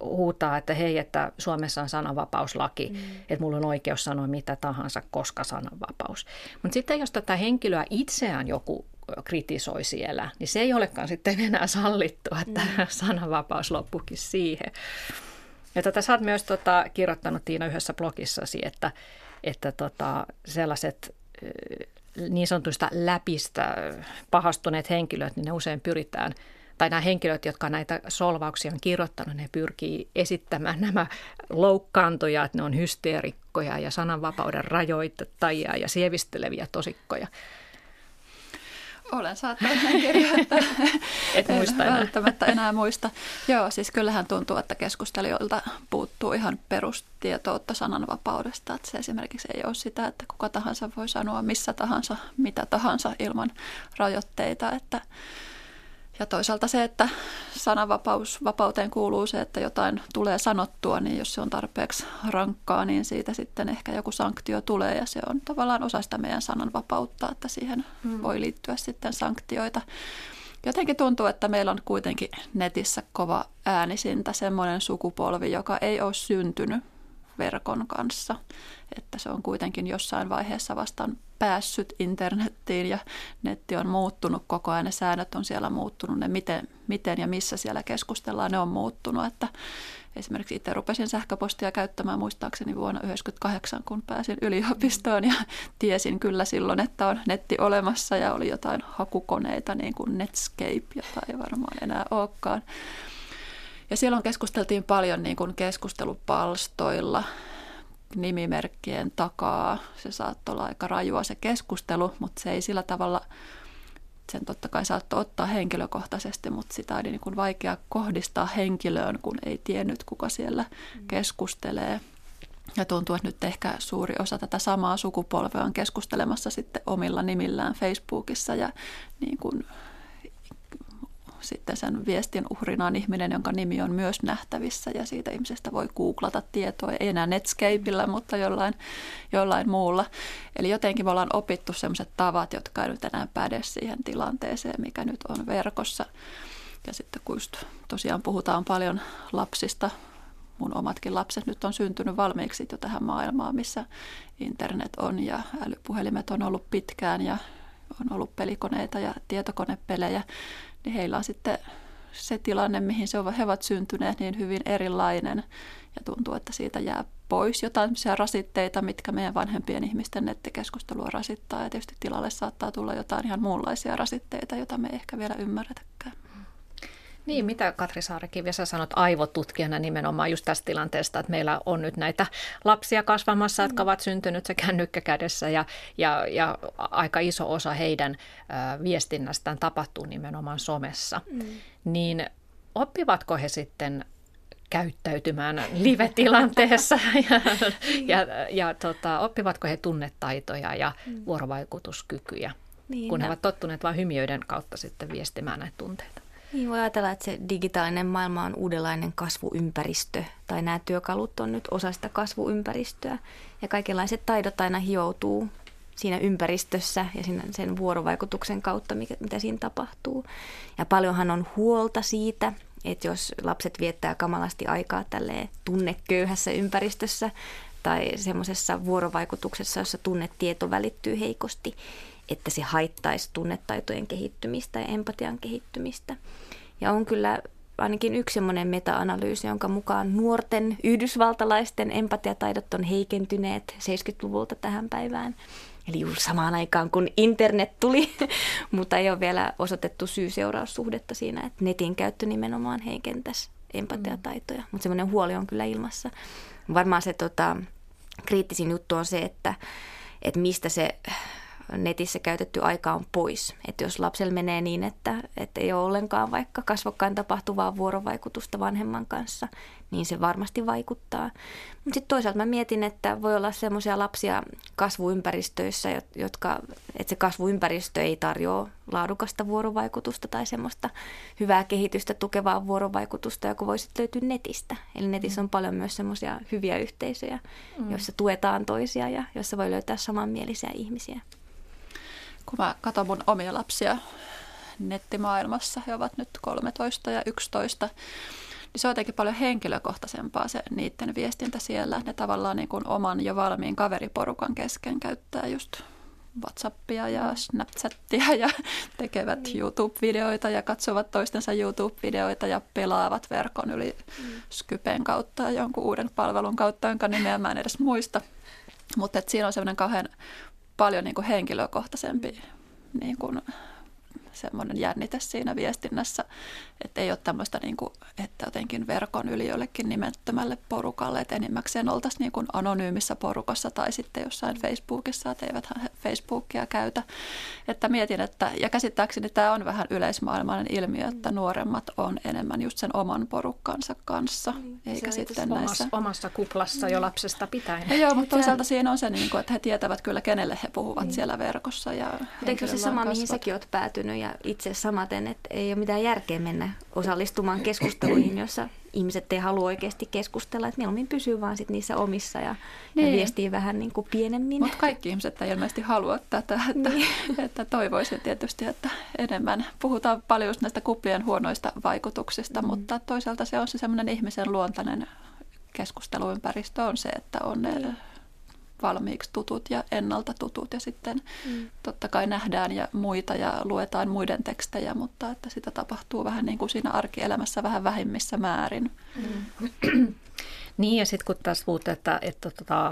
huutaa, että hei, että Suomessa on sananvapauslaki, mm. että mulla on oikeus sanoa mitä tahansa, koska sananvapaus. Mutta sitten jos tätä henkilöä itseään joku kritisoi siellä, niin se ei olekaan sitten enää sallittu, että mm. sananvapaus loppukin siihen. Ja tota, sä oot myös tota, kirjoittanut Tiina yhdessä blogissasi, että, että tota, sellaiset niin sanotuista läpistä pahastuneet henkilöt, niin ne usein pyritään tai nämä henkilöt, jotka näitä solvauksia on kirjoittanut, ne pyrkii esittämään nämä loukkaantoja, että ne on hysteerikkoja ja sananvapauden rajoittajia ja sievisteleviä tosikkoja. Olen saattanut näin kirjoittaa. Et muista en enää. välttämättä enää muista. Joo, siis kyllähän tuntuu, että keskustelijoilta puuttuu ihan perustietoutta sananvapaudesta. Että se esimerkiksi ei ole sitä, että kuka tahansa voi sanoa missä tahansa, mitä tahansa ilman rajoitteita. Että ja toisaalta se, että sananvapaus, vapauteen kuuluu se, että jotain tulee sanottua, niin jos se on tarpeeksi rankkaa, niin siitä sitten ehkä joku sanktio tulee ja se on tavallaan osa sitä meidän sananvapautta, että siihen hmm. voi liittyä sitten sanktioita. Jotenkin tuntuu, että meillä on kuitenkin netissä kova äänisintä, semmoinen sukupolvi, joka ei ole syntynyt verkon kanssa. Että se on kuitenkin jossain vaiheessa vastaan päässyt internettiin ja netti on muuttunut koko ajan, ne säännöt on siellä muuttunut, ne miten, miten ja missä siellä keskustellaan, ne on muuttunut. Että esimerkiksi itse rupesin sähköpostia käyttämään muistaakseni vuonna 1998, kun pääsin yliopistoon ja tiesin kyllä silloin, että on netti olemassa ja oli jotain hakukoneita niin kuin Netscape, jota ei varmaan enää olekaan. Ja silloin keskusteltiin paljon niin kuin keskustelupalstoilla nimimerkkien takaa. Se saattoi olla aika rajua se keskustelu, mutta se ei sillä tavalla, sen totta kai saattoi ottaa henkilökohtaisesti, mutta sitä oli niin kuin vaikea kohdistaa henkilöön, kun ei tiennyt, kuka siellä keskustelee. Ja tuntuu, että nyt ehkä suuri osa tätä samaa sukupolvea on keskustelemassa sitten omilla nimillään Facebookissa ja niin kuin sitten sen viestin uhrina on ihminen, jonka nimi on myös nähtävissä ja siitä ihmisestä voi googlata tietoa, ei enää Netscapeillä, mutta jollain, jollain muulla. Eli jotenkin me ollaan opittu sellaiset tavat, jotka ei nyt enää päde siihen tilanteeseen, mikä nyt on verkossa. Ja sitten kun just tosiaan puhutaan paljon lapsista, mun omatkin lapset nyt on syntynyt valmiiksi jo tähän maailmaan, missä internet on ja älypuhelimet on ollut pitkään ja on ollut pelikoneita ja tietokonepelejä, niin heillä on sitten se tilanne, mihin se on, he ovat syntyneet, niin hyvin erilainen. Ja tuntuu, että siitä jää pois jotain rasitteita, mitkä meidän vanhempien ihmisten nettikeskustelua rasittaa. Ja tietysti tilalle saattaa tulla jotain ihan muunlaisia rasitteita, joita me ei ehkä vielä ymmärretäkään. Niin, mitä Katri Saarekivi, sä sanot aivotutkijana nimenomaan just tästä tilanteesta, että meillä on nyt näitä lapsia kasvamassa, jotka ovat syntynyt se kännykkä kädessä ja, ja, ja aika iso osa heidän ä, viestinnästään tapahtuu nimenomaan somessa. Mm. Niin oppivatko he sitten käyttäytymään live-tilanteessa ja, ja, ja tota, oppivatko he tunnetaitoja ja mm. vuorovaikutuskykyjä, niin, kun he ovat tottuneet vain hymiöiden kautta sitten viestimään näitä tunteita. Niin voi ajatella, että se digitaalinen maailma on uudenlainen kasvuympäristö, tai nämä työkalut on nyt osa sitä kasvuympäristöä, ja kaikenlaiset taidot aina hioutuu siinä ympäristössä ja siinä sen vuorovaikutuksen kautta, mikä, mitä siinä tapahtuu. Ja paljonhan on huolta siitä, että jos lapset viettää kamalasti aikaa tälleen tunneköyhässä ympäristössä tai semmoisessa vuorovaikutuksessa, jossa tunnetieto välittyy heikosti, että se haittaisi tunnetaitojen kehittymistä ja empatian kehittymistä. Ja on kyllä ainakin yksi semmoinen meta-analyysi, jonka mukaan nuorten yhdysvaltalaisten empatiataidot on heikentyneet 70-luvulta tähän päivään. Eli juuri samaan aikaan, kun internet tuli, mutta ei ole vielä osoitettu syy-seuraussuhdetta siinä, että netin käyttö nimenomaan heikentäisi empatiataitoja. Mutta semmoinen huoli on kyllä ilmassa. Varmaan se tota, kriittisin juttu on se, että, että mistä se netissä käytetty aika on pois. Että jos lapsella menee niin, että, että ei ole ollenkaan vaikka kasvokkain tapahtuvaa vuorovaikutusta vanhemman kanssa, niin se varmasti vaikuttaa. Mutta sitten toisaalta mä mietin, että voi olla sellaisia lapsia kasvuympäristöissä, jotka, että se kasvuympäristö ei tarjoa laadukasta vuorovaikutusta tai semmoista hyvää kehitystä tukevaa vuorovaikutusta, joka voisi löytyä netistä. Eli netissä on paljon myös semmoisia hyviä yhteisöjä, mm. joissa tuetaan toisia ja joissa voi löytää samanmielisiä ihmisiä kun mä katson mun omia lapsia nettimaailmassa, he ovat nyt 13 ja 11, niin se on jotenkin paljon henkilökohtaisempaa se niiden viestintä siellä. Ne tavallaan niin kuin oman jo valmiin kaveriporukan kesken käyttää just Whatsappia ja Snapchatia ja tekevät niin. YouTube-videoita ja katsovat toistensa YouTube-videoita ja pelaavat verkon yli mm. Skypen kautta ja jonkun uuden palvelun kautta, jonka nimeä mä en edes muista. Mutta siinä on semmoinen kauhean paljon niin kuin henkilökohtaisempi niin kuin semmoinen jännite siinä viestinnässä, että ei ole tämmöistä, niin kuin, että jotenkin verkon yli jollekin nimettömälle porukalle, että enimmäkseen oltaisiin niin kuin anonyymissä porukassa tai sitten jossain Facebookissa, että eivät Facebookia käytä. Että mietin, että, ja käsittääkseni tämä on vähän yleismaailmainen ilmiö, että nuoremmat on enemmän just sen oman porukkansa kanssa, mm, eikä sitten näissä... Omassa, omassa kuplassa jo lapsesta pitäen. Ja joo, mutta toisaalta siinä on se, niin kuin, että he tietävät kyllä, kenelle he puhuvat mm. siellä verkossa. Ja Eikö se sama, kasvat. mihin säkin olet päätynyt ja itse samaten, että ei ole mitään järkeä mennä osallistumaan keskusteluihin, jossa ihmiset ei halua oikeasti keskustella, että mieluummin pysyy vaan sit niissä omissa ja, niin. ja viestii vähän niin kuin pienemmin. Mutta kaikki ihmiset ei ilmeisesti halua tätä, että, niin. että toivoisin tietysti, että enemmän puhutaan paljon näistä kuplien huonoista vaikutuksista, mm. mutta toisaalta se on se semmoinen ihmisen luontainen keskusteluympäristö on se, että on ne niin valmiiksi tutut ja ennalta tutut ja sitten mm. totta kai nähdään ja muita ja luetaan muiden tekstejä, mutta että sitä tapahtuu vähän niin kuin siinä arkielämässä vähän vähemmissä määrin. Mm. Niin ja sitten kun taas puhutaan, että, että tota,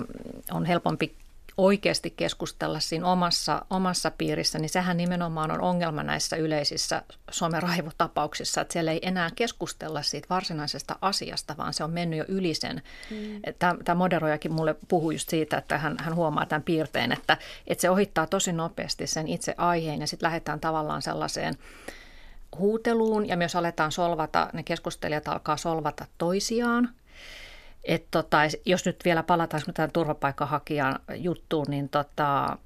on helpompi oikeasti keskustella siinä omassa, omassa piirissä, niin sehän nimenomaan on ongelma näissä yleisissä someraivotapauksissa, että siellä ei enää keskustella siitä varsinaisesta asiasta, vaan se on mennyt jo yli sen. Mm. Tämä, tämä moderoijakin mulle puhui just siitä, että hän, hän huomaa tämän piirteen, että, että se ohittaa tosi nopeasti sen itse aiheen ja sitten lähdetään tavallaan sellaiseen huuteluun ja myös aletaan solvata, ne keskustelijat alkaa solvata toisiaan – et tota, jos nyt vielä palataan tähän turvapaikkahakijan juttuun, niin tota,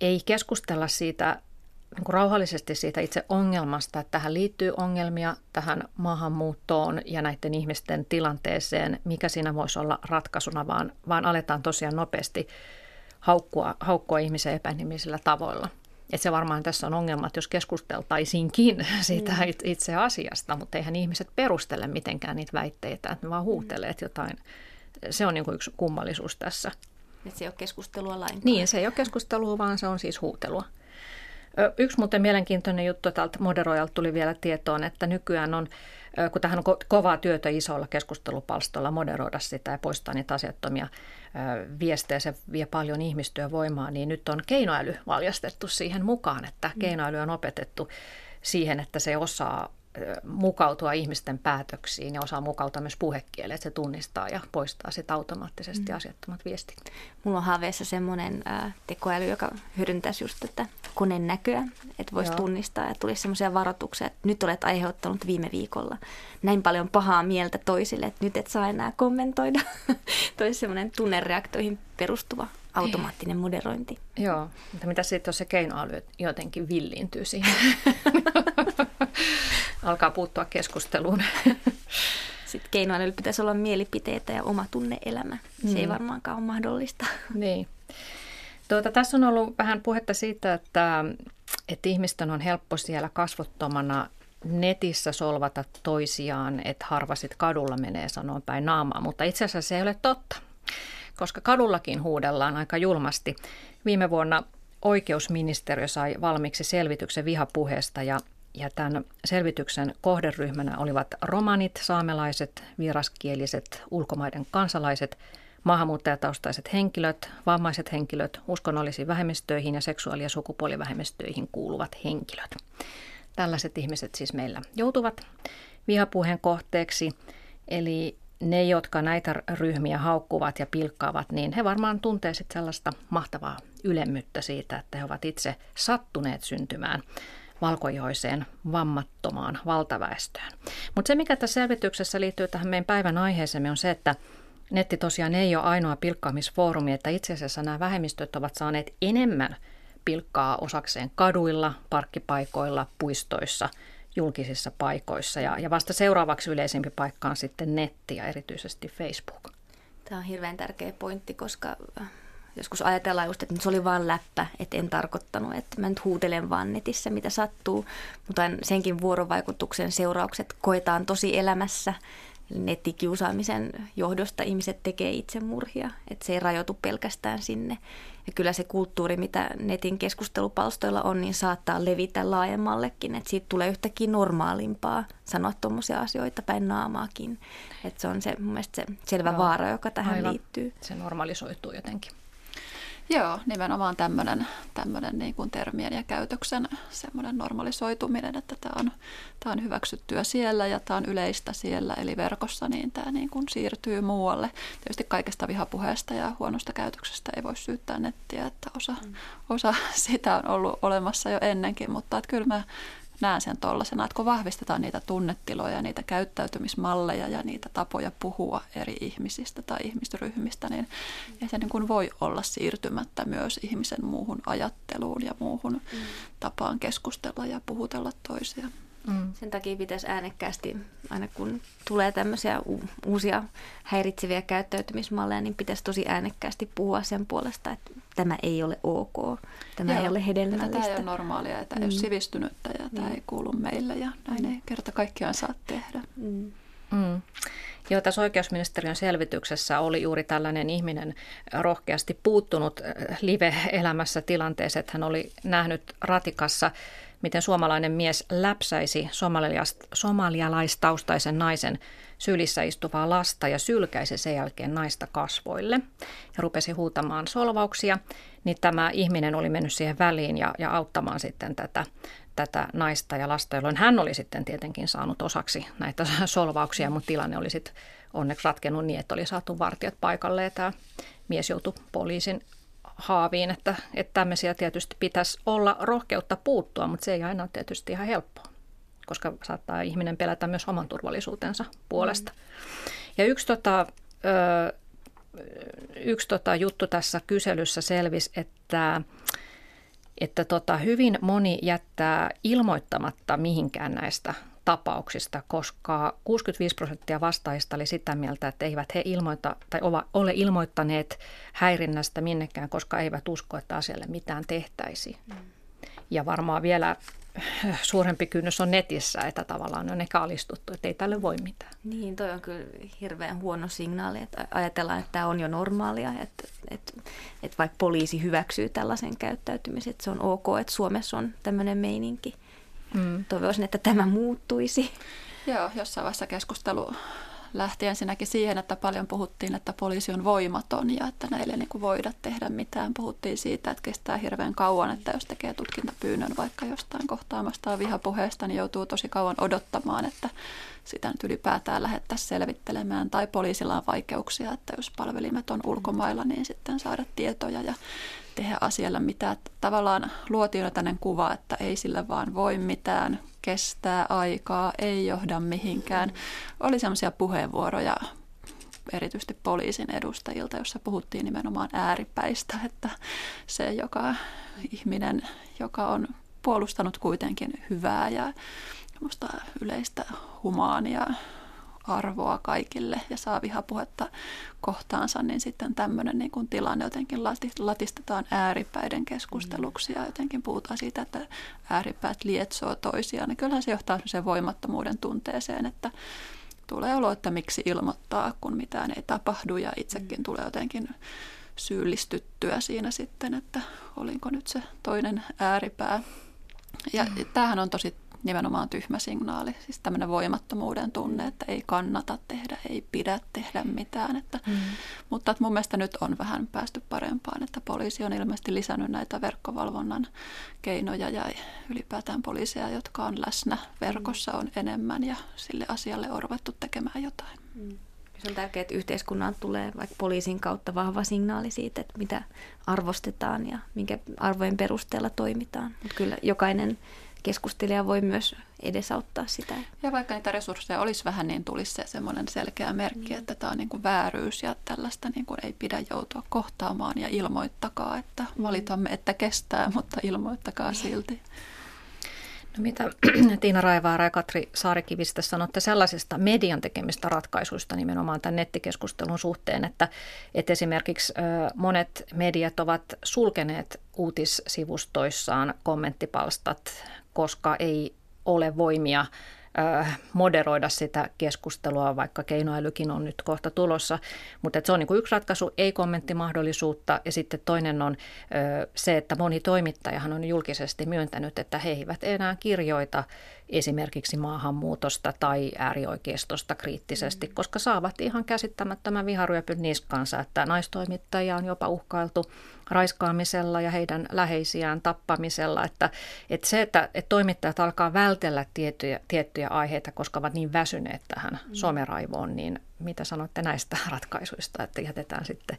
ei keskustella siitä niin rauhallisesti siitä itse ongelmasta, että tähän liittyy ongelmia tähän maahanmuuttoon ja näiden ihmisten tilanteeseen, mikä siinä voisi olla ratkaisuna, vaan, vaan aletaan tosiaan nopeasti haukkua, haukkua ihmisen epänimisillä tavoilla. Et se varmaan tässä on ongelma, että jos keskusteltaisiinkin siitä mm. itse asiasta, mutta eihän ihmiset perustele mitenkään niitä väitteitä, että ne vaan huutelee mm. jotain. Se on niin kuin yksi kummallisuus tässä. Että se ei ole keskustelua lainkaan. Niin, se ei ole keskustelua, vaan se on siis huutelua. Yksi muuten mielenkiintoinen juttu tältä moderoijalta tuli vielä tietoon, että nykyään on, kun tähän on kovaa työtä isolla keskustelupalstolla moderoida sitä ja poistaa niitä asiattomia viestejä, se vie paljon ihmistyövoimaa, niin nyt on keinoäly valjastettu siihen mukaan, että mm. keinoäly on opetettu siihen, että se osaa mukautua ihmisten päätöksiin ja osaa mukautua myös puhekieleen, että se tunnistaa ja poistaa sitten automaattisesti mm. asiattomat viestit. Mulla on haaveessa semmoinen tekoäly, joka hyödyntäisi just tätä koneen näköä, että voisi Joo. tunnistaa ja tulisi semmoisia varoituksia, että nyt olet aiheuttanut viime viikolla näin paljon pahaa mieltä toisille, että nyt et saa enää kommentoida. Toisi semmoinen tunnereaktoihin perustuva automaattinen moderointi. Joo, mutta mitä sitten, jos se keinoäly jotenkin villiintyy siihen? Alkaa puuttua keskusteluun. Sitten keinoälyllä pitäisi olla mielipiteitä ja oma tunneelämä. Se mm. ei varmaankaan ole mahdollista. Niin. Tuota, tässä on ollut vähän puhetta siitä, että, että ihmisten on helppo siellä kasvottomana netissä solvata toisiaan, että harva sitten kadulla menee sanoen päin naamaa, mutta itse asiassa se ei ole totta koska kadullakin huudellaan aika julmasti. Viime vuonna oikeusministeriö sai valmiiksi selvityksen vihapuheesta ja ja tämän selvityksen kohderyhmänä olivat romanit, saamelaiset, vieraskieliset, ulkomaiden kansalaiset, maahanmuuttajataustaiset henkilöt, vammaiset henkilöt, uskonnollisiin vähemmistöihin ja seksuaali- ja sukupuolivähemmistöihin kuuluvat henkilöt. Tällaiset ihmiset siis meillä joutuvat vihapuheen kohteeksi, eli ne, jotka näitä ryhmiä haukkuvat ja pilkkaavat, niin he varmaan tuntee sellaista mahtavaa ylemmyyttä siitä, että he ovat itse sattuneet syntymään valkoihoiseen vammattomaan valtaväestöön. Mutta se, mikä tässä selvityksessä liittyy tähän meidän päivän aiheeseen, on se, että netti tosiaan ei ole ainoa pilkkaamisfoorumi, että itse asiassa nämä vähemmistöt ovat saaneet enemmän pilkkaa osakseen kaduilla, parkkipaikoilla, puistoissa – julkisissa paikoissa. Ja, ja vasta seuraavaksi yleisempi paikka on sitten netti ja erityisesti Facebook. Tämä on hirveän tärkeä pointti, koska joskus ajatellaan just, että se oli vain läppä, että en tarkoittanut, että mä nyt huutelen vaan netissä, mitä sattuu, mutta senkin vuorovaikutuksen seuraukset koetaan tosi elämässä nettikiusaamisen johdosta ihmiset tekee itsemurhia, että se ei rajoitu pelkästään sinne. Ja kyllä se kulttuuri, mitä netin keskustelupalstoilla on, niin saattaa levitä laajemmallekin, että siitä tulee yhtäkkiä normaalimpaa sanoa tuommoisia asioita päin naamaakin. Että se on se mun mielestä se selvä Joo, vaara, joka tähän aivan. liittyy. Se normalisoituu jotenkin. Joo, nimenomaan tämmöinen, tämmöinen niin kuin termien ja käytöksen semmoinen normalisoituminen, että tämä on, tämä on hyväksyttyä siellä ja tämä on yleistä siellä, eli verkossa, niin tämä niin kuin siirtyy muualle. Tietysti kaikesta vihapuheesta ja huonosta käytöksestä ei voi syyttää nettiä, että osa, mm. osa sitä on ollut olemassa jo ennenkin, mutta että kyllä mä näen sen tuollaisena, että kun vahvistetaan niitä tunnetiloja, niitä käyttäytymismalleja ja niitä tapoja puhua eri ihmisistä tai ihmisryhmistä, niin ei se niin kuin voi olla siirtymättä myös ihmisen muuhun ajatteluun ja muuhun mm. tapaan keskustella ja puhutella toisia. Mm. Sen takia pitäisi äänekkäästi, aina kun tulee tämmöisiä u- uusia häiritseviä käyttäytymismalleja, niin pitäisi tosi äänekkäästi puhua sen puolesta, että tämä ei ole ok, tämä Joo, ei ole hedelmällistä. Tämä ei ole normaalia, tämä mm. ei ole sivistynyttä ja tämä mm. ei kuulu meille ja näin mm. ei kerta kaikkiaan saa tehdä. Mm. Mm. Joo, tässä oikeusministeriön selvityksessä oli juuri tällainen ihminen rohkeasti puuttunut äh, live-elämässä tilanteeseen, että hän oli nähnyt ratikassa miten suomalainen mies läpsäisi somalialaistaustaisen naisen sylissä istuvaa lasta ja sylkäisi sen jälkeen naista kasvoille ja rupesi huutamaan solvauksia, niin tämä ihminen oli mennyt siihen väliin ja, ja auttamaan sitten tätä, tätä naista ja lasta, jolloin hän oli sitten tietenkin saanut osaksi näitä solvauksia, mutta tilanne oli sitten onneksi ratkennut niin, että oli saatu vartijat paikalle ja tämä mies joutui poliisin haaviin, että, että tämmöisiä tietysti pitäisi olla rohkeutta puuttua, mutta se ei aina ole tietysti ihan helppoa, koska saattaa ihminen pelätä myös oman turvallisuutensa puolesta. Mm. Ja yksi, tota, ö, yksi tota juttu tässä kyselyssä selvisi, että että tota, hyvin moni jättää ilmoittamatta mihinkään näistä tapauksista, koska 65 prosenttia vastaajista oli sitä mieltä, että eivät he ilmoita tai ole ilmoittaneet häirinnästä minnekään, koska eivät usko, että asialle mitään tehtäisi. Mm. Ja varmaan vielä suurempi kynnys on netissä, että tavallaan on ehkä alistuttu, että ei tälle voi mitään. Niin, toi on kyllä hirveän huono signaali, että ajatellaan, että tämä on jo normaalia, että, että, että vaikka poliisi hyväksyy tällaisen käyttäytymisen, että se on ok, että Suomessa on tämmöinen meininki – Mm. Toivoisin, että tämä muuttuisi. Joo, jossain vaiheessa keskustelu lähti ensinnäkin siihen, että paljon puhuttiin, että poliisi on voimaton ja että näille ei niin voida tehdä mitään. Puhuttiin siitä, että kestää hirveän kauan, että jos tekee tutkintapyynnön vaikka jostain kohtaamasta vihapuheesta, niin joutuu tosi kauan odottamaan, että sitä nyt ylipäätään lähettäisiin selvittelemään. Tai poliisilla on vaikeuksia, että jos palvelimet on ulkomailla, niin sitten saada tietoja ja tehdä asialle mitään. Tavallaan luotiin jo tämmöinen kuva, että ei sillä vaan voi mitään, kestää aikaa, ei johda mihinkään. Oli semmoisia puheenvuoroja erityisesti poliisin edustajilta, jossa puhuttiin nimenomaan ääripäistä, että se joka ihminen, joka on puolustanut kuitenkin hyvää ja yleistä humaania arvoa kaikille ja saa vihapuhetta kohtaansa, niin sitten tämmöinen niin kuin tilanne jotenkin latistetaan ääripäiden keskusteluksi ja jotenkin puhutaan siitä, että ääripäät lietsoo toisiaan. Niin kyllähän se johtaa sen voimattomuuden tunteeseen, että tulee olo, että miksi ilmoittaa, kun mitään ei tapahdu ja itsekin mm. tulee jotenkin syyllistyttyä siinä sitten, että olinko nyt se toinen ääripää. Ja mm. tämähän on tosi nimenomaan tyhmä signaali, siis tämmöinen voimattomuuden tunne, että ei kannata tehdä, ei pidä tehdä mitään. Että, mm. Mutta että mun mielestä nyt on vähän päästy parempaan, että poliisi on ilmeisesti lisännyt näitä verkkovalvonnan keinoja ja ylipäätään poliiseja, jotka on läsnä verkossa on enemmän ja sille asialle on ruvettu tekemään jotain. Mm. Se on tärkeää, että yhteiskunnan tulee vaikka poliisin kautta vahva signaali siitä, että mitä arvostetaan ja minkä arvojen perusteella toimitaan. Mutta kyllä jokainen keskustelija voi myös edesauttaa sitä. Ja vaikka niitä resursseja olisi vähän, niin tulisi se semmoinen selkeä merkki, mm. että tämä on niin kuin vääryys ja tällaista niin kuin ei pidä joutua kohtaamaan ja ilmoittakaa, että mm. valitamme, että kestää, mutta ilmoittakaa silti. No mitä Tiina Raivaara ja Katri Saarikivistä sanotte sellaisista median tekemistä ratkaisuista nimenomaan tämän nettikeskustelun suhteen, että, että esimerkiksi monet mediat ovat sulkeneet uutissivustoissaan kommenttipalstat, koska ei ole voimia moderoida sitä keskustelua, vaikka keinoälykin on nyt kohta tulossa. Mutta se on niin kuin yksi ratkaisu, ei kommenttimahdollisuutta. Ja sitten toinen on se, että moni toimittajahan on julkisesti myöntänyt, että he eivät enää kirjoita esimerkiksi maahanmuutosta tai äärioikeistosta kriittisesti, mm. koska saavat ihan käsittämättömän viharyöpyn niskaansa, että naistoimittajia on jopa uhkailtu raiskaamisella ja heidän läheisiään tappamisella. Että, että se, että, että toimittajat alkaa vältellä tiettyjä, tiettyjä aiheita, koska ovat niin väsyneet tähän mm. someraivoon, niin mitä sanotte näistä ratkaisuista, että jätetään sitten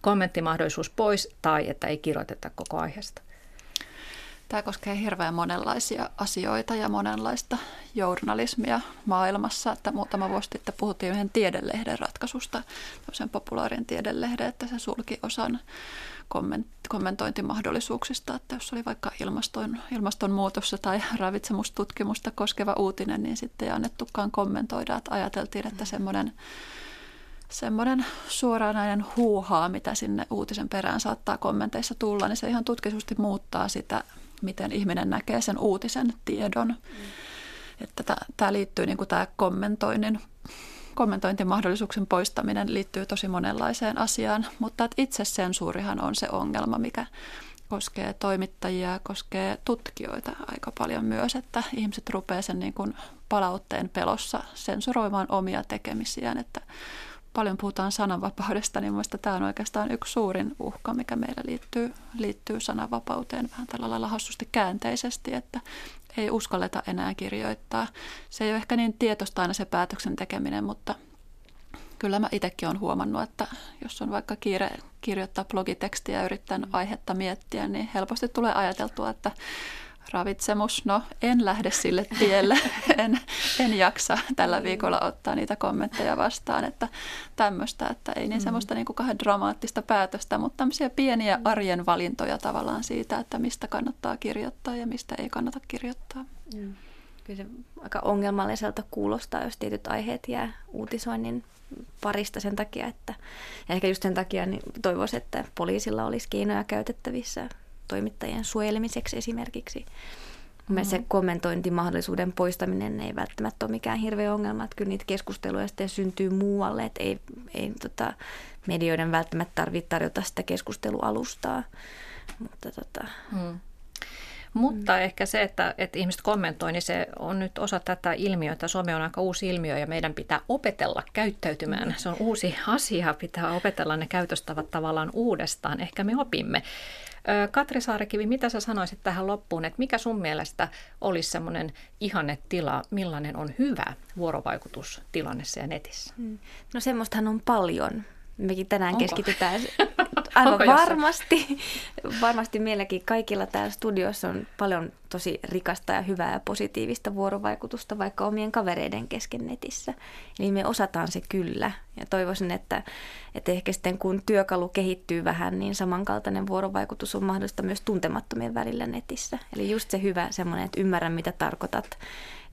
kommenttimahdollisuus pois tai että ei kirjoiteta koko aiheesta? Tämä koskee hirveän monenlaisia asioita ja monenlaista journalismia maailmassa. Että muutama vuosi sitten puhuttiin yhden tiedelehden ratkaisusta, tämmöisen populaarin tiedelehden, että se sulki osan kommentointimahdollisuuksista, että jos oli vaikka ilmaston, ilmastonmuutossa tai ravitsemustutkimusta koskeva uutinen, niin sitten ei annettukaan kommentoida, että ajateltiin, että semmoinen semmoinen suoranainen huuhaa, mitä sinne uutisen perään saattaa kommenteissa tulla, niin se ihan tutkisusti muuttaa sitä miten ihminen näkee sen uutisen tiedon. Mm. Että tämä liittyy niin kuin tämä kommentoinnin, kommentointimahdollisuuksien poistaminen liittyy tosi monenlaiseen asiaan, mutta että itse sensuurihan on se ongelma, mikä koskee toimittajia, koskee tutkijoita aika paljon myös, että ihmiset rupeaa sen niin kuin palautteen pelossa sensuroimaan omia tekemisiään, että paljon puhutaan sananvapaudesta, niin mielestäni tämä on oikeastaan yksi suurin uhka, mikä meillä liittyy, liittyy sananvapauteen vähän tällä lailla hassusti käänteisesti, että ei uskalleta enää kirjoittaa. Se ei ole ehkä niin tietoista aina se päätöksen tekeminen, mutta kyllä mä itsekin olen huomannut, että jos on vaikka kiire kirjoittaa blogitekstiä ja yrittää aihetta miettiä, niin helposti tulee ajateltua, että ravitsemus, no en lähde sille tielle, en, en jaksa tällä viikolla ottaa niitä kommentteja vastaan, että tämmöistä, että ei niin mm. semmoista niin kuin kahden dramaattista päätöstä, mutta tämmöisiä pieniä mm. arjen valintoja tavallaan siitä, että mistä kannattaa kirjoittaa ja mistä ei kannata kirjoittaa. Kyllä se aika ongelmalliselta kuulostaa, jos tietyt aiheet jää uutisoinnin parista sen takia, että ja ehkä just sen takia niin toivoisin, että poliisilla olisi keinoja käytettävissä toimittajien suojelemiseksi esimerkiksi. Mm-hmm. Se kommentointimahdollisuuden poistaminen ei välttämättä ole mikään hirveä ongelma, että kyllä niitä keskusteluja sitten syntyy muualle, että ei, ei tota, medioiden välttämättä tarvitse tarjota sitä keskustelualustaa. Mutta tota, mm. Mutta mm. ehkä se, että, että ihmiset kommentoi, niin se on nyt osa tätä ilmiötä. Some on aika uusi ilmiö ja meidän pitää opetella käyttäytymään. Se on uusi asia, pitää opetella ne käytöstavat tavallaan uudestaan. Ehkä me opimme. Katri Saarekivi, mitä sä sanoisit tähän loppuun, että mikä sun mielestä olisi semmoinen ihannetila, millainen on hyvä vuorovaikutustilanne siellä netissä? Mm. No semmoistahan on paljon. Mekin tänään Onko? keskitytään aivan varmasti. Varmasti meilläkin kaikilla täällä studiossa on paljon tosi rikasta ja hyvää ja positiivista vuorovaikutusta vaikka omien kavereiden kesken netissä. Eli me osataan se kyllä. Ja toivoisin, että, että ehkä sitten kun työkalu kehittyy vähän, niin samankaltainen vuorovaikutus on mahdollista myös tuntemattomien välillä netissä. Eli just se hyvä semmoinen, että ymmärrän mitä tarkoitat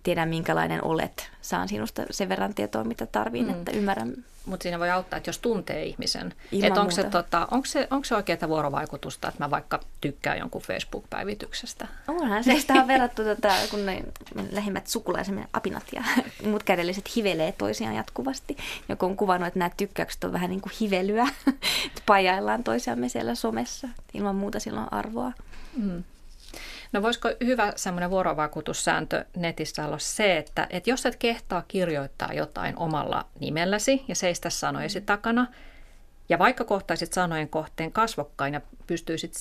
tiedän minkälainen olet, saan sinusta sen verran tietoa, mitä tarviin, mm. että ymmärrän. Mutta siinä voi auttaa, että jos tuntee ihmisen. Että onko, se, tota, onko, se, onko se oikeaa vuorovaikutusta, että mä vaikka tykkään jonkun Facebook-päivityksestä? Onhan se. Sitä on verrattu, tota, kun ne lähimmät sukulaisemme apinat ja muut kädelliset hivelee toisiaan jatkuvasti. Joku on kuvannut, että nämä tykkäykset on vähän niin kuin hivelyä. Pajaillaan toisiamme siellä somessa. Ilman muuta sillä on arvoa. Mm. No voisiko hyvä semmoinen vuorovaikutussääntö netissä olla se, että, että jos et kehtaa kirjoittaa jotain omalla nimelläsi ja seistä sanojesi mm. takana, ja vaikka kohtaisit sanojen kohteen kasvokkain ja pystyisit,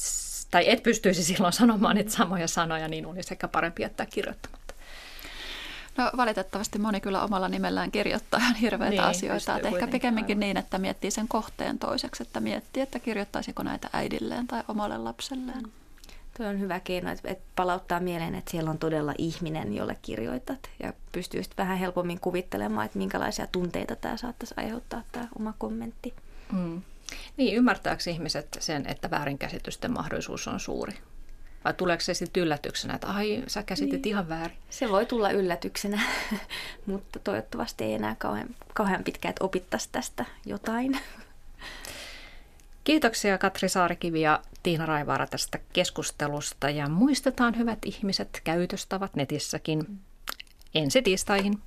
tai et pystyisi silloin sanomaan niitä samoja sanoja, niin olisi ehkä parempi jättää kirjoittamatta. No valitettavasti moni kyllä omalla nimellään kirjoittaa ihan hirveitä niin, asioita. Että ehkä pikemminkin aivan. niin, että miettii sen kohteen toiseksi, että miettii, että kirjoittaisiko näitä äidilleen tai omalle lapselleen. Mm. Tuo on hyvä keino, että palauttaa mieleen, että siellä on todella ihminen, jolle kirjoitat. Ja pystyy vähän helpommin kuvittelemaan, että minkälaisia tunteita tämä saattaisi aiheuttaa, tämä oma kommentti. Mm. Niin, ymmärtääkö ihmiset sen, että väärinkäsitysten mahdollisuus on suuri? Vai tuleeko se sitten yllätyksenä, että ai, sä käsitit niin. ihan väärin? Se voi tulla yllätyksenä, mutta toivottavasti ei enää kauhean, kauhean pitkään, että opittaisi tästä jotain. Kiitoksia Katri Saarikivi ja Tiina Raivaara tästä keskustelusta ja muistetaan hyvät ihmiset käytöstavat netissäkin ensi tiistaihin.